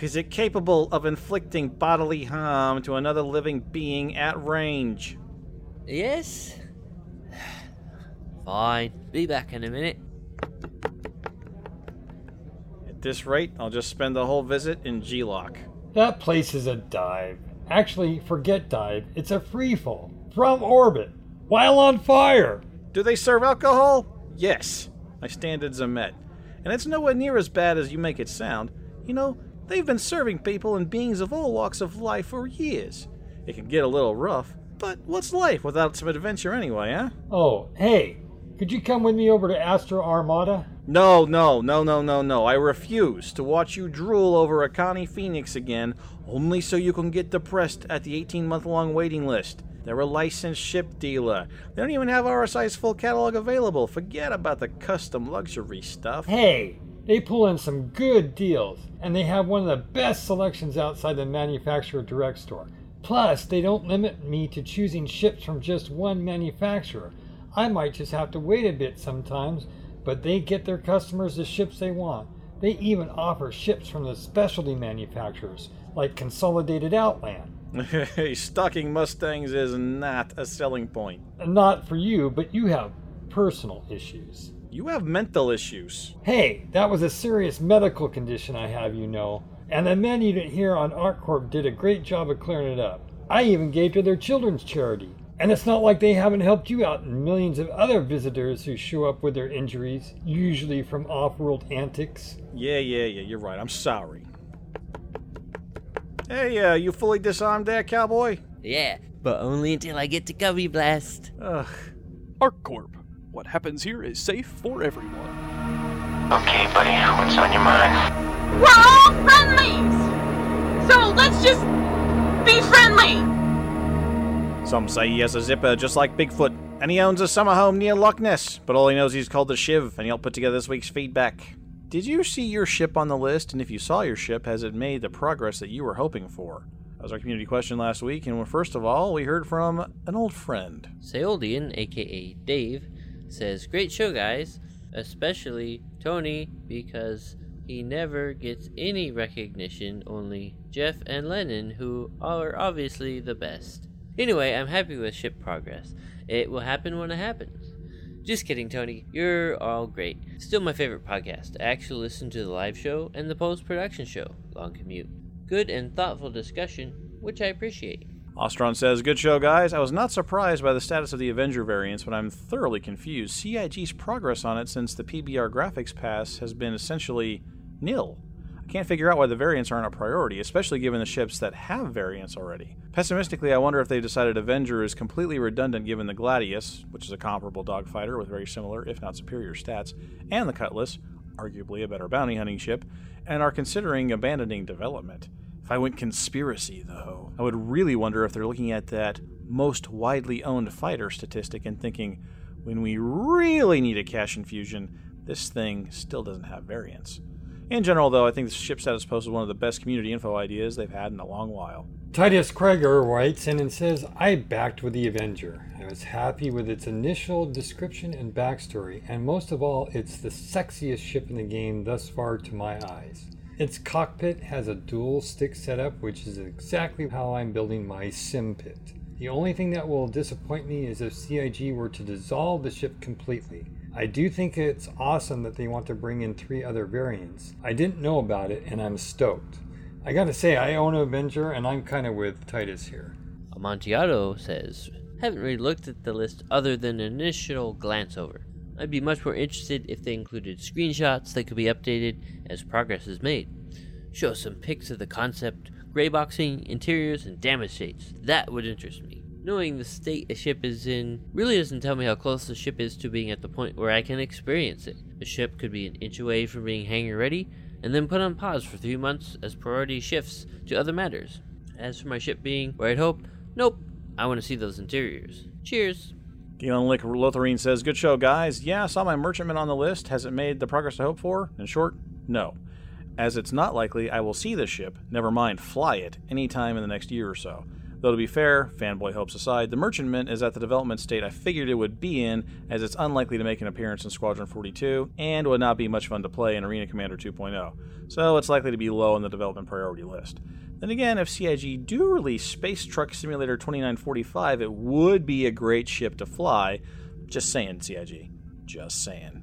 Is it capable of inflicting bodily harm to another living being at range? Yes? Fine. Be back in a minute. At this rate, I'll just spend the whole visit in G-Loc. That place is a dive. Actually, forget dive. It's a free fall from orbit while on fire. Do they serve alcohol? Yes. My standards are met. And it's nowhere near as bad as you make it sound. You know, they've been serving people and beings of all walks of life for years. It can get a little rough, but what's life without some adventure anyway, huh? Oh, hey, could you come with me over to Astro Armada? No, no, no, no, no, no. I refuse to watch you drool over a Connie Phoenix again, only so you can get depressed at the 18 month long waiting list. They're a licensed ship dealer. They don't even have RSI's full catalog available. Forget about the custom luxury stuff. Hey, they pull in some good deals, and they have one of the best selections outside the manufacturer direct store. Plus, they don't limit me to choosing ships from just one manufacturer. I might just have to wait a bit sometimes, but they get their customers the ships they want. They even offer ships from the specialty manufacturers, like Consolidated Outland. Hey, stocking Mustangs is not a selling point. Not for you, but you have personal issues. You have mental issues. Hey, that was a serious medical condition I have, you know. And the men unit here on ArcCorp did a great job of clearing it up. I even gave to their children's charity. And it's not like they haven't helped you out and millions of other visitors who show up with their injuries, usually from off world antics. Yeah, yeah, yeah, you're right. I'm sorry. Hey, uh, you fully disarmed there, cowboy? Yeah, but only until I get to Cubby Blast. Ugh. ArcCorp. What happens here is safe for everyone. Okay, buddy, what's on your mind? We're all friendlies! So let's just be friendly! Some say he has a zipper just like Bigfoot, and he owns a summer home near Loch Ness, but all he knows he's called the Shiv, and he'll put together this week's feedback. Did you see your ship on the list? And if you saw your ship, has it made the progress that you were hoping for? That was our community question last week, and first of all, we heard from an old friend. Seoldian, aka Dave, says, Great show, guys. Especially Tony, because he never gets any recognition, only Jeff and Lennon, who are obviously the best. Anyway, I'm happy with ship progress. It will happen when it happens. Just kidding, Tony. You're all great. Still my favorite podcast. I actually listen to the live show and the post production show, Long Commute. Good and thoughtful discussion, which I appreciate. Ostron says, Good show, guys. I was not surprised by the status of the Avenger variants, but I'm thoroughly confused. CIG's progress on it since the PBR graphics pass has been essentially nil. I can't figure out why the variants aren't a priority, especially given the ships that have variants already. Pessimistically, I wonder if they decided Avenger is completely redundant given the Gladius, which is a comparable dogfighter with very similar, if not superior, stats, and the Cutlass, arguably a better bounty hunting ship, and are considering abandoning development. If I went conspiracy, though, I would really wonder if they're looking at that most widely owned fighter statistic and thinking, when we really need a cash infusion, this thing still doesn't have variants. In general, though, I think the ship status post is one of the best community info ideas they've had in a long while. Titus Kreger writes in and says, I backed with the Avenger. I was happy with its initial description and backstory, and most of all, it's the sexiest ship in the game thus far to my eyes. Its cockpit has a dual stick setup, which is exactly how I'm building my sim pit. The only thing that will disappoint me is if CIG were to dissolve the ship completely. I do think it's awesome that they want to bring in three other variants. I didn't know about it and I'm stoked. I gotta say, I own Avenger and I'm kind of with Titus here. Amontillado says, Haven't really looked at the list other than an initial glance over. I'd be much more interested if they included screenshots that could be updated as progress is made. Show some pics of the concept, gray boxing, interiors, and damage states. That would interest me. Knowing the state a ship is in really doesn't tell me how close the ship is to being at the point where I can experience it. The ship could be an inch away from being hangar ready, and then put on pause for three months as priority shifts to other matters. As for my ship being where I'd hope, nope, I want to see those interiors. Cheers. Galen Lick Lotharine says, Good show, guys. Yeah, I saw my merchantman on the list. Has it made the progress I hope for? In short, no. As it's not likely I will see the ship, never mind fly it, anytime in the next year or so. Though to be fair, fanboy hopes aside, the merchantman is at the development state I figured it would be in, as it's unlikely to make an appearance in Squadron 42, and would not be much fun to play in Arena Commander 2.0, so it's likely to be low on the development priority list. Then again, if CIG do release Space Truck Simulator 2945, it would be a great ship to fly. Just saying, CIG. Just saying.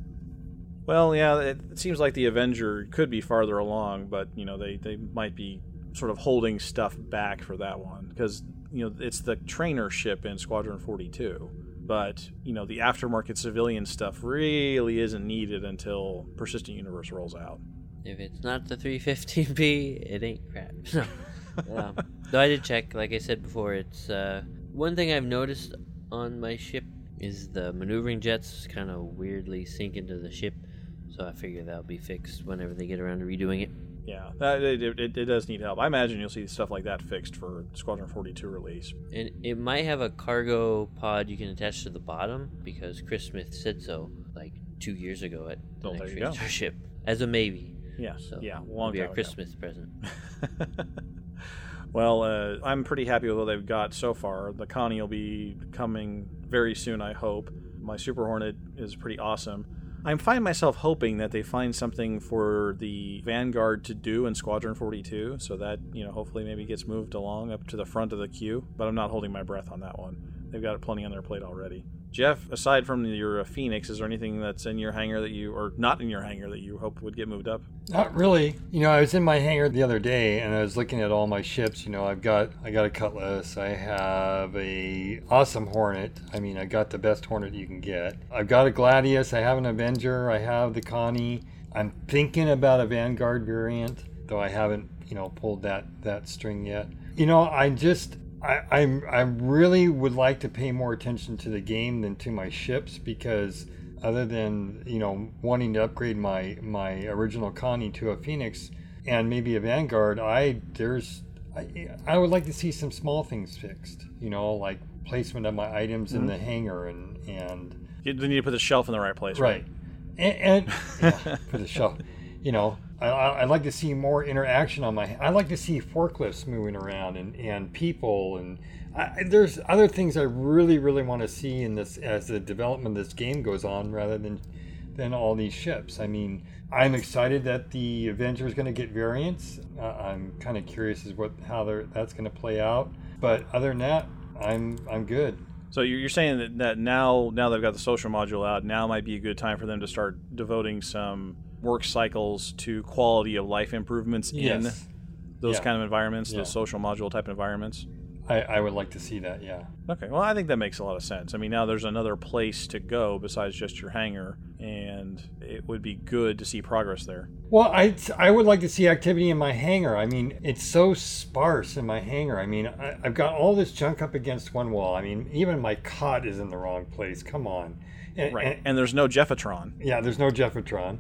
Well, yeah, it seems like the Avenger could be farther along, but you know they, they might be sort of holding stuff back for that one because you know it's the trainer ship in Squadron 42. But you know the aftermarket civilian stuff really isn't needed until Persistent Universe rolls out. If it's not the 315p, it ain't crap. No. um, though I did check, like I said before, it's uh, one thing I've noticed on my ship is the maneuvering jets kind of weirdly sink into the ship. So I figure that'll be fixed whenever they get around to redoing it. Yeah, that, it, it, it does need help. I imagine you'll see stuff like that fixed for Squadron 42 release. And it might have a cargo pod you can attach to the bottom because Chris Smith said so like two years ago at the Well, there next you go. ship as a maybe. Yeah, So yeah, long be our time Chris ago. Smith present. well, uh, I'm pretty happy with what they've got so far. The Connie will be coming very soon, I hope. My Super Hornet is pretty awesome. I find myself hoping that they find something for the Vanguard to do in Squadron 42, so that, you know, hopefully maybe gets moved along up to the front of the queue, but I'm not holding my breath on that one. They've got plenty on their plate already. Jeff, aside from your uh, Phoenix, is there anything that's in your hangar that you, or not in your hangar, that you hope would get moved up? Not really. You know, I was in my hangar the other day and I was looking at all my ships. You know, I've got I got a Cutlass. I have a awesome Hornet. I mean, I got the best Hornet you can get. I've got a Gladius. I have an Avenger. I have the Connie. I'm thinking about a Vanguard variant, though I haven't you know pulled that that string yet. You know, I just I, I'm I really would like to pay more attention to the game than to my ships because other than you know wanting to upgrade my my original Connie to a Phoenix and maybe a Vanguard, I there's I, I would like to see some small things fixed. You know, like placement of my items in Mhm. the hangar and and You need to put the shelf in the right place, right and, and yeah, for the show. You know, I, I- like to see more interaction on my. I like to see forklifts moving around and, and people and I, there's other things I really really want to see in this as the development of this game goes on rather than than all these ships. I mean, I'm excited that the Avenger is going to get variants. Uh, I'm kind of curious as what how that's going to play out. But other than that, I'm I'm good. So you're you're saying that, that now now they've got the social module out, now might be a good time for them to start devoting some work cycles to quality of life improvements in those Yeah. kind of environments, Yeah. those social module type environments. I, I would like to see that. Yeah. Okay, well, I think that makes a lot of sense. I mean, now there's another place to go besides just your hangar, and it would be good to see progress there. Well, I I would like to see activity in my hangar. I mean, it's so sparse in my hangar. I mean, I, I've got all this junk up against one wall. I mean, even my cot is in the wrong place. Come on. And, Right, and- and there's no Jeffatron. yeah, there's no Jeffatron,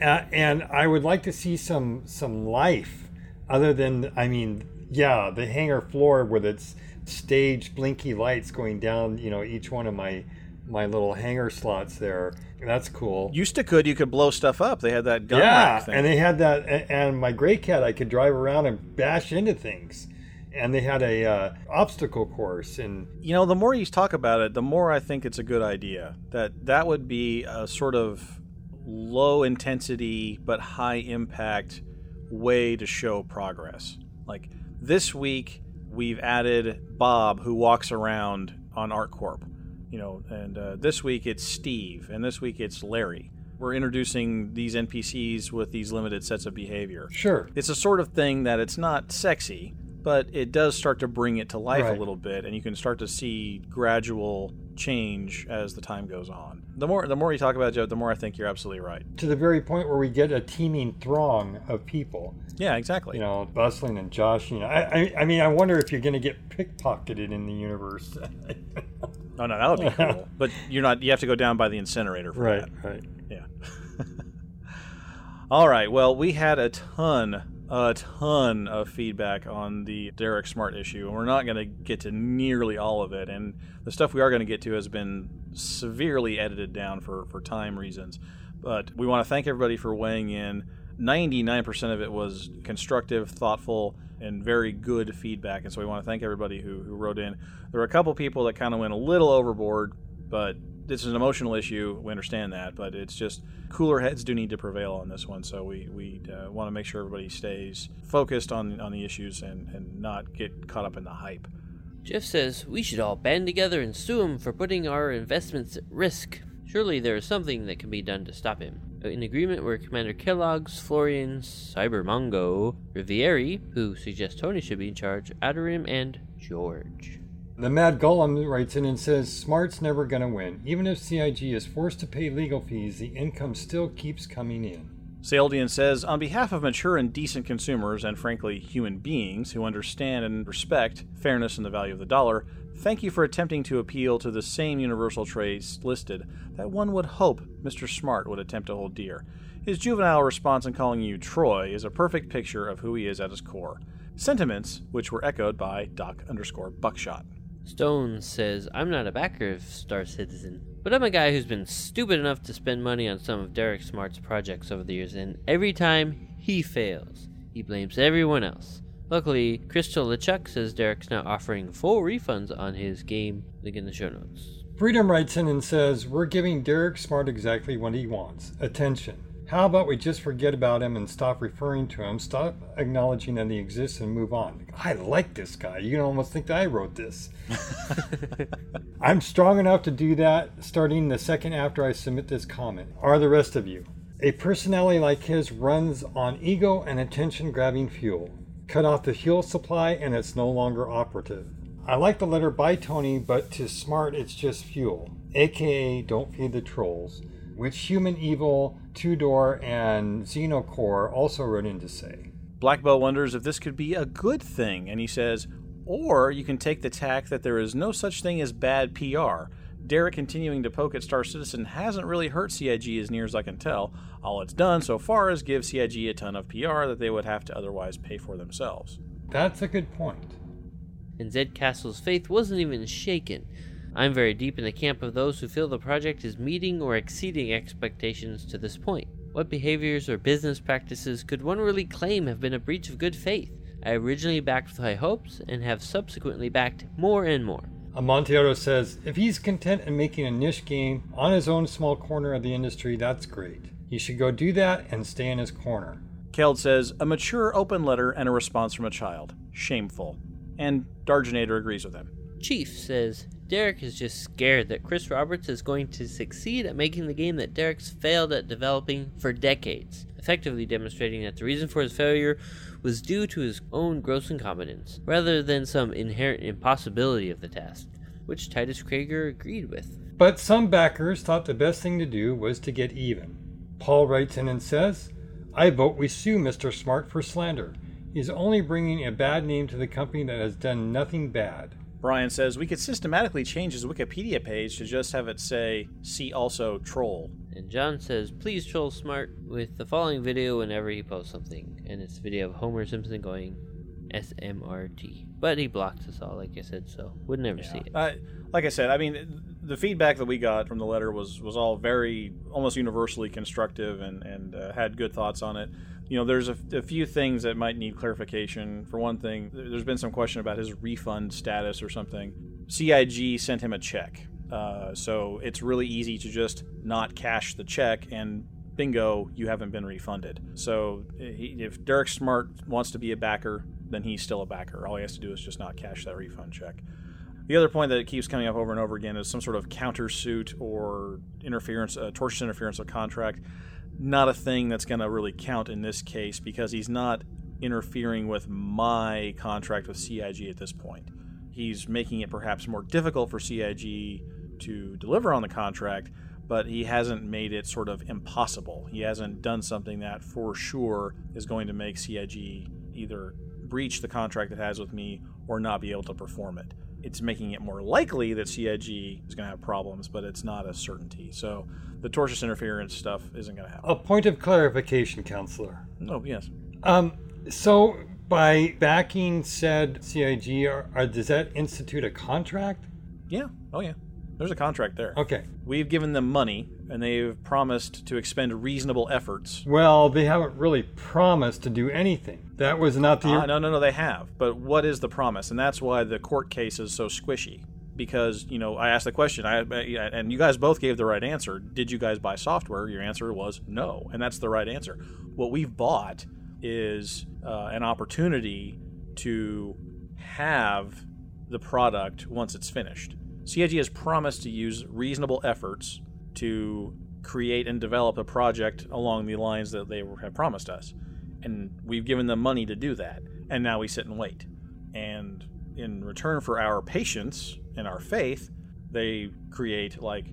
uh, and I would like to see some some life, other than I mean, yeah, the hangar floor with its staged blinky lights going down. You know, each one of my my little hangar slots there. That's cool. Used to could you could blow stuff up. They had that gun yeah, thing. and they had that, and my gray cat, I could drive around and bash into things, and they had a uh, obstacle course, and you know, the more you talk about it, the more I think it's a good idea. That that would be a sort of low intensity but high impact way to show progress. Like this week, we've added Bob, who walks around on ArcCorp. You know, and uh, this week it's Steve, and this week it's Larry. We're introducing these NPCs with these limited sets of behavior. Sure. It's a sort of thing that it's not sexy, but it does start to bring it to life Right. a little bit, and you can start to see gradual change as the time goes on. The more the more you talk about it, Joe, the more I think you're absolutely right. to the very point where we get a teeming throng of people. Yeah, exactly. You know, bustling and joshing. I, I, I mean, I wonder if you're going to get pickpocketed in the universe. Oh no, that would be cool. But you're not. You have to go down by the incinerator for right, that. right. Yeah. All right. Well, we had a ton a ton of feedback on the Derek Smart issue, and we're not going to get to nearly all of it. And the stuff we are going to get to has been severely edited down for, for time reasons. But we want to thank everybody for weighing in. 99% of it was constructive, thoughtful, and very good feedback. And so we want to thank everybody who, who wrote in. There were a couple people that kind of went a little overboard, but this is an emotional issue. We understand that, but it's just cooler heads do need to prevail on this one. So we, we uh, want to make sure everybody stays focused on, on the issues and, and not get caught up in the hype. Jeff says we should all band together and sue him for putting our investments at risk. Surely there is something that can be done to stop him. In agreement were Commander Kellogg's, Florian's, Cybermongo, Rivieri, who suggests Tony should be in charge, Adarim, and George. The Mad Golem writes in and says Smart's never going to win. Even if CIG is forced to pay legal fees, the income still keeps coming in. Saldian says, on behalf of mature and decent consumers, and frankly, human beings who understand and respect fairness and the value of the dollar, thank you for attempting to appeal to the same universal traits listed that one would hope Mr. Smart would attempt to hold dear. His juvenile response in calling you Troy is a perfect picture of who he is at his core. Sentiments which were echoed by Doc underscore Buckshot. Stone says, I'm not a backer of Star Citizen, but I'm a guy who's been stupid enough to spend money on some of Derek Smart's projects over the years, and every time he fails, he blames everyone else. Luckily, Crystal LeChuck says Derek's now offering full refunds on his game. Link in the show notes. Freedom writes in and says, We're giving Derek Smart exactly what he wants attention. How about we just forget about him and stop referring to him, stop acknowledging that he exists, and move on? I like this guy. You can almost think that I wrote this. I'm strong enough to do that starting the second after I submit this comment. Are the rest of you? A personality like his runs on ego and attention grabbing fuel. Cut off the fuel supply and it's no longer operative. I like the letter by Tony, but to Smart it's just fuel, aka don't feed the trolls, which Human Evil, Two Door, and Xenocore also wrote in to say. Black Belt wonders if this could be a good thing, and he says, or you can take the tack that there is no such thing as bad PR. Derek continuing to poke at Star Citizen hasn't really hurt CIG as near as I can tell. All it's done so far is give CIG a ton of PR that they would have to otherwise pay for themselves. That's a good point. And Zed Castle's faith wasn't even shaken. I'm very deep in the camp of those who feel the project is meeting or exceeding expectations to this point. What behaviors or business practices could one really claim have been a breach of good faith? I originally backed with high hopes and have subsequently backed more and more. Amontillado says, if he's content in making a niche game on his own small corner of the industry, that's great. He should go do that and stay in his corner. Keld says, a mature open letter and a response from a child. Shameful. And Dargenator agrees with him. Chief says, Derek is just scared that Chris Roberts is going to succeed at making the game that Derek's failed at developing for decades, effectively demonstrating that the reason for his failure was due to his own gross incompetence, rather than some inherent impossibility of the task, which Titus Krager agreed with. But some backers thought the best thing to do was to get even. Paul writes in and says, I vote we sue Mr. Smart for slander. He's only bringing a bad name to the company that has done nothing bad. Brian says we could systematically change his Wikipedia page to just have it say, see also troll. And John says, please troll Smart with the following video whenever he posts something. And it's a video of Homer Simpson going SMRT. But he blocked us all, like I said, so would never Yeah. see it. Uh, like I said, I mean, the feedback that we got from the letter was was all very almost universally constructive and and uh, had good thoughts on it. You know, there's a, a few things that might need clarification. For one thing, there's been some question about his refund status or something. CIG sent him a check, uh, so it's really easy to just not cash the check and bingo, you haven't been refunded. So he, if Derek Smart wants to be a backer, then he's still a backer. All he has to do is just not cash that refund check. The other point that keeps coming up over and over again is some sort of countersuit or interference, uh, tortious interference of contract. Not a thing that's going to really count in this case because he's not interfering with my contract with CIG at this point. He's making it perhaps more difficult for CIG to deliver on the contract, but he hasn't made it sort of impossible. He hasn't done something that for sure is going to make CIG either breach the contract it has with me or not be able to perform it. It's making it more likely that CIG is going to have problems, but it's not a certainty. So the tortious interference stuff isn't going to happen. A point of clarification, counselor. Oh, yes. Um, So, by backing said CIG, are, are, does that institute a contract? Yeah. Oh, yeah. There's a contract there. Okay. We've given them money, and they've promised to expend reasonable efforts. Well, they haven't really promised to do anything. That was not the. Uh, no, no, no, they have. But what is the promise? And that's why the court case is so squishy. Because you know, I asked the question, I, and you guys both gave the right answer. Did you guys buy software? Your answer was no, and that's the right answer. What we've bought is uh, an opportunity to have the product once it's finished. CIG has promised to use reasonable efforts to create and develop a project along the lines that they have promised us. And we've given them money to do that. And now we sit and wait. And in return for our patience and our faith, they create like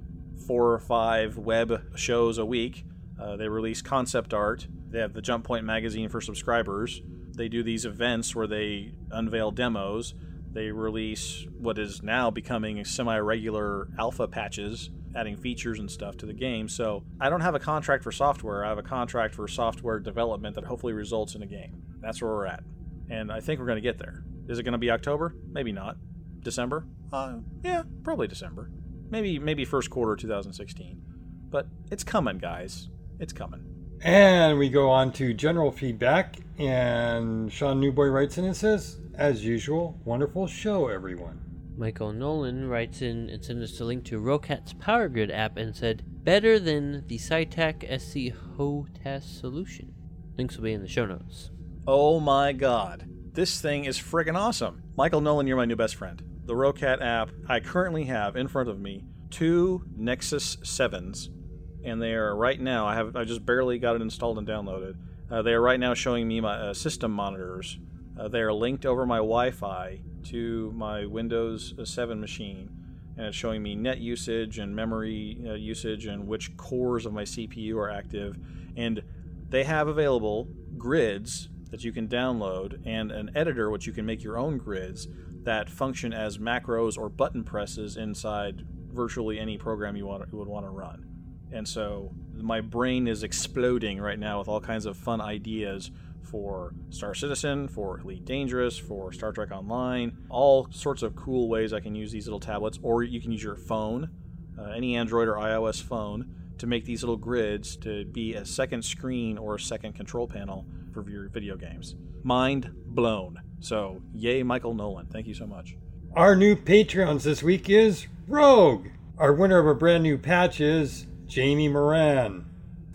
four or five web shows a week. Uh, they release concept art. They have the Jump Point magazine for subscribers. They do these events where they unveil demos they release what is now becoming semi regular alpha patches, adding features and stuff to the game. So I don't have a contract for software, I have a contract for software development that hopefully results in a game. That's where we're at. And I think we're going to get there. Is it going to be October? Maybe not. December? Uh, yeah, probably December. Maybe maybe first quarter 2016. But it's coming, guys. It's coming. And we go on to general feedback, and Sean Newboy writes in and says, as usual, wonderful show, everyone. Michael Nolan writes in and sent us a link to Roccat's Power Grid app and said, better than the Saitek SC HOTAS solution. Links will be in the show notes. Oh my god. This thing is friggin' awesome. Michael Nolan, you're my new best friend. The Rocat app, I currently have in front of me two Nexus 7s, and they are right now, I have I just barely got it installed and downloaded. Uh, they are right now showing me my uh, system monitors uh, they are linked over my Wi Fi to my Windows 7 machine, and it's showing me net usage and memory uh, usage and which cores of my CPU are active. And they have available grids that you can download and an editor which you can make your own grids that function as macros or button presses inside virtually any program you want you would want to run. And so my brain is exploding right now with all kinds of fun ideas for Star Citizen, for Elite Dangerous, for Star Trek Online, all sorts of cool ways I can use these little tablets, or you can use your phone, uh, any Android or iOS phone, to make these little grids to be a second screen or a second control panel for your video games. Mind blown. So, yay, Michael Nolan. Thank you so much. Our new Patreons this week is Rogue. Our winner of a brand new patch is Jamie Moran.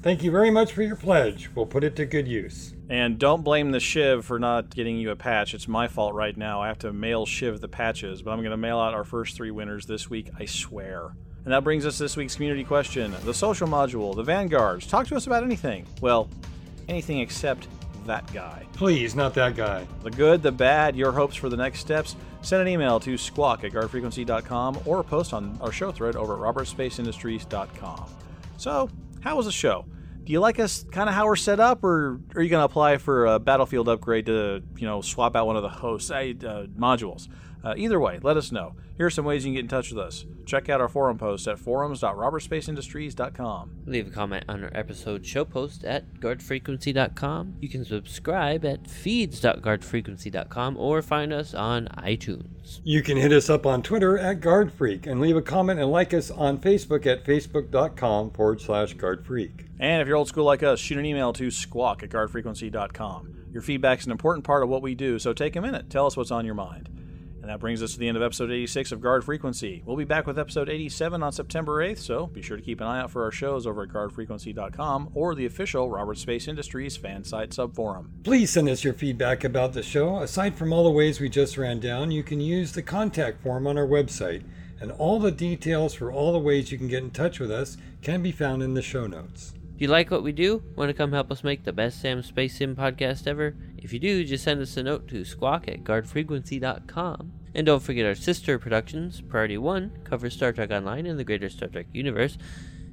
Thank you very much for your pledge. We'll put it to good use. And don't blame the Shiv for not getting you a patch. It's my fault right now. I have to mail Shiv the patches, but I'm going to mail out our first three winners this week, I swear. And that brings us this week's community question the social module, the Vanguards. Talk to us about anything. Well, anything except that guy. Please, not that guy. The good, the bad, your hopes for the next steps. Send an email to squawk at guardfrequency.com or post on our show thread over at robertspaceindustries.com. So, how was the show? do you like us kind of how we're set up, or are you going to apply for a battlefield upgrade to you know swap out one of the host uh, modules? Uh, either way, let us know. Here are some ways you can get in touch with us. Check out our forum post at forums.robertspaceindustriescom Leave a comment on our episode show post at guardfrequency.com. You can subscribe at feeds.guardfrequency.com or find us on iTunes. You can hit us up on Twitter at GuardFreak and leave a comment and like us on Facebook at facebook.com forward slash GuardFreak. And if you're old school like us, shoot an email to squawk at guardfrequency.com. Your feedback is an important part of what we do, so take a minute. Tell us what's on your mind. And that brings us to the end of episode 86 of Guard Frequency. We'll be back with episode 87 on September 8th, so be sure to keep an eye out for our shows over at guardfrequency.com or the official Roberts Space Industries fan site subforum. Please send us your feedback about the show. Aside from all the ways we just ran down, you can use the contact form on our website, and all the details for all the ways you can get in touch with us can be found in the show notes. Do you like what we do? Want to come help us make the best Sam Space Sim podcast ever? If you do, just send us a note to squawk at guardfrequency.com. And don't forget our sister productions. Priority 1 covers Star Trek Online and the greater Star Trek universe.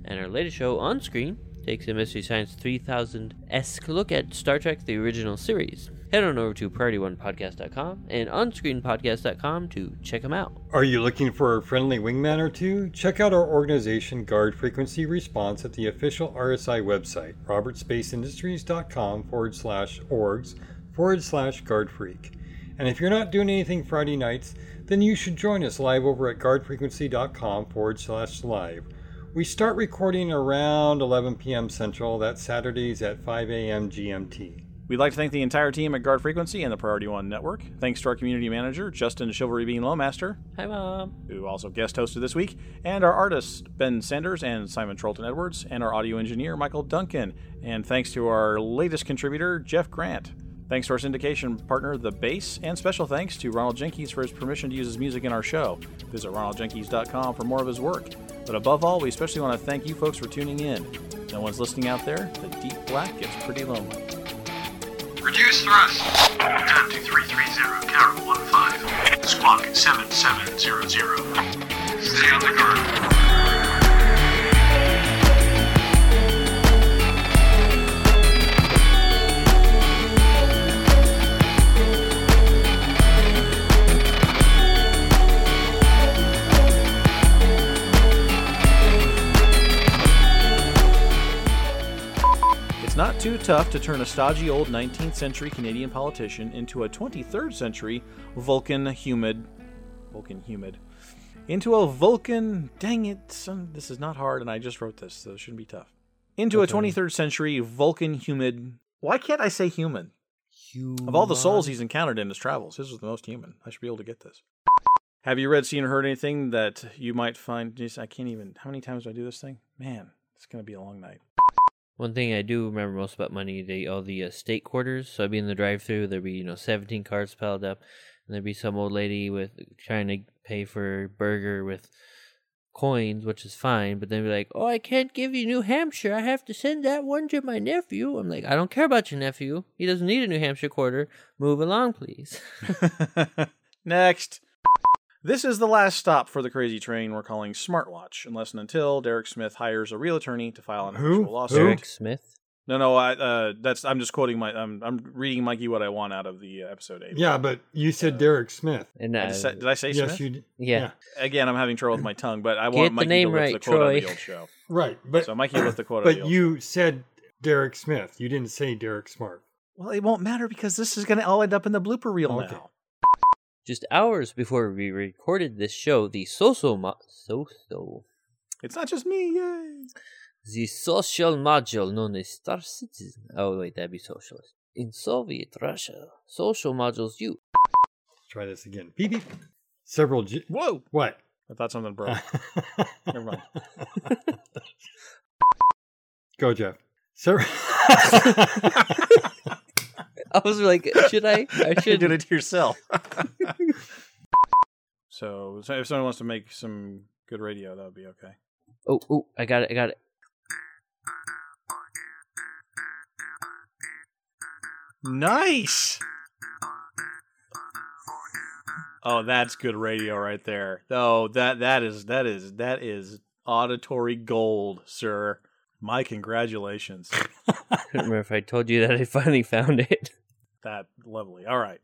And our latest show, On Screen, takes a Mystery Science 3000 esque look at Star Trek the original series head on over to priority1podcast.com and onscreenpodcast.com to check them out. Are you looking for a friendly wingman or two? Check out our organization Guard Frequency Response at the official RSI website, robertspaceindustries.com forward slash orgs forward slash guard freak. And if you're not doing anything Friday nights, then you should join us live over at guardfrequency.com forward slash live. We start recording around 11 p.m. Central. That's Saturdays at 5 a.m. GMT. We'd like to thank the entire team at Guard Frequency and the Priority One Network. Thanks to our community manager, Justin Chivalry Bean Lowmaster, Hi, Mom. who also guest hosted this week, and our artists, Ben Sanders and Simon Trolton Edwards, and our audio engineer, Michael Duncan. And thanks to our latest contributor, Jeff Grant. Thanks to our syndication partner, The Base, and special thanks to Ronald Jenkins for his permission to use his music in our show. Visit ronaldjenkins.com for more of his work. But above all, we especially want to thank you folks for tuning in. No one's listening out there. The deep black gets pretty lonely. Reduce thrust. 12330, Carol 15. Squawk 7700. Stay on the guard. It's not too tough to turn a stodgy old 19th century Canadian politician into a 23rd century Vulcan humid. Vulcan humid. Into a Vulcan. Dang it, son, this is not hard, and I just wrote this, so it shouldn't be tough. Into a 23rd century Vulcan humid. Why can't I say human? Of all the souls he's encountered in his travels, his was the most human. I should be able to get this. Have you read, seen, or heard anything that you might find? Geez, I can't even. How many times do I do this thing? Man, it's going to be a long night. One thing I do remember most about money, all the uh, state quarters. So I'd be in the drive-through, there'd be you know seventeen cards piled up, and there'd be some old lady with trying to pay for a burger with coins, which is fine. But then be like, "Oh, I can't give you New Hampshire. I have to send that one to my nephew." I'm like, "I don't care about your nephew. He doesn't need a New Hampshire quarter. Move along, please." Next. This is the last stop for the crazy train we're calling Smartwatch, unless and until Derek Smith hires a real attorney to file an Who? actual lawsuit. Who? Eric Smith. No, no, I, uh, that's I'm just quoting my I'm I'm reading Mikey what I want out of the uh, episode eight. Yeah, but you said Derek Smith. And I uh, just said- did I say yes, Smith? you did. yeah. Again, I'm having trouble with my tongue, but I Get want the Mikey name to lift right, the quote of the Troy. old show. Right, but So Mikey lift the quote of the but old you said Derek Smith. You didn't say Derek Smart. Well, it won't matter because this is going to all end up in the blooper reel Okay. now. Just hours before we recorded this show, the social mo- social It's not just me. Yay. the social module known as Star Citizen. Oh wait, that'd be socialist. In Soviet Russia, social modules you Try this again. Beep beep. Several. G- Whoa! what? I thought something broke. Never mind. Go, Jeff. Several. I was like, should I? I You should did it to yourself. so, so if someone wants to make some good radio, that would be okay. Oh, oh, I got it. I got it. Nice. Oh, that's good radio right there. Oh, that that is that is that is auditory gold, sir. My congratulations. I don't remember if I told you that I finally found it. That lovely. All right.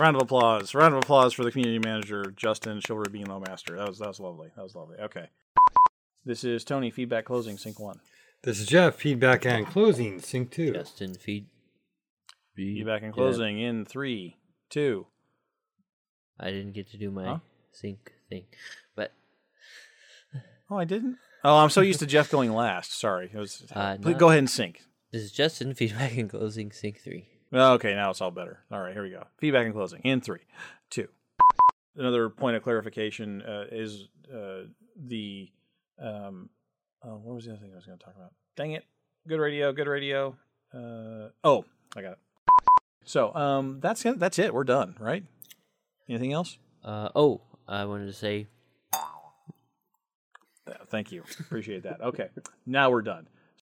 Round of applause. Round of applause for the community manager, Justin Chivalry being Lowmaster. That was that was lovely. That was lovely. Okay. This is Tony. Feedback closing. Sync one. this is Jeff. Feedback and closing. Sync two. Justin feed. Feedback and closing in three, two. I didn't get to do my Huh? sync thing, but Oh, I didn't. Oh, I'm so used to Jeff going last. Sorry. It was. Uh, please no. go ahead and sync. this is Justin feedback and closing sync three. Okay, now it's all better. All right, here we go. Feedback and closing in three, two. Another point of clarification uh, is uh, the um, oh, what was the other thing I was going to talk about? Dang it! Good radio, good radio. Uh, oh, I got it. So um, that's it. That's it. We're done, right? Anything else? Uh oh, I wanted to say Uh, Thank you. Appreciate that. Okay, now we're done.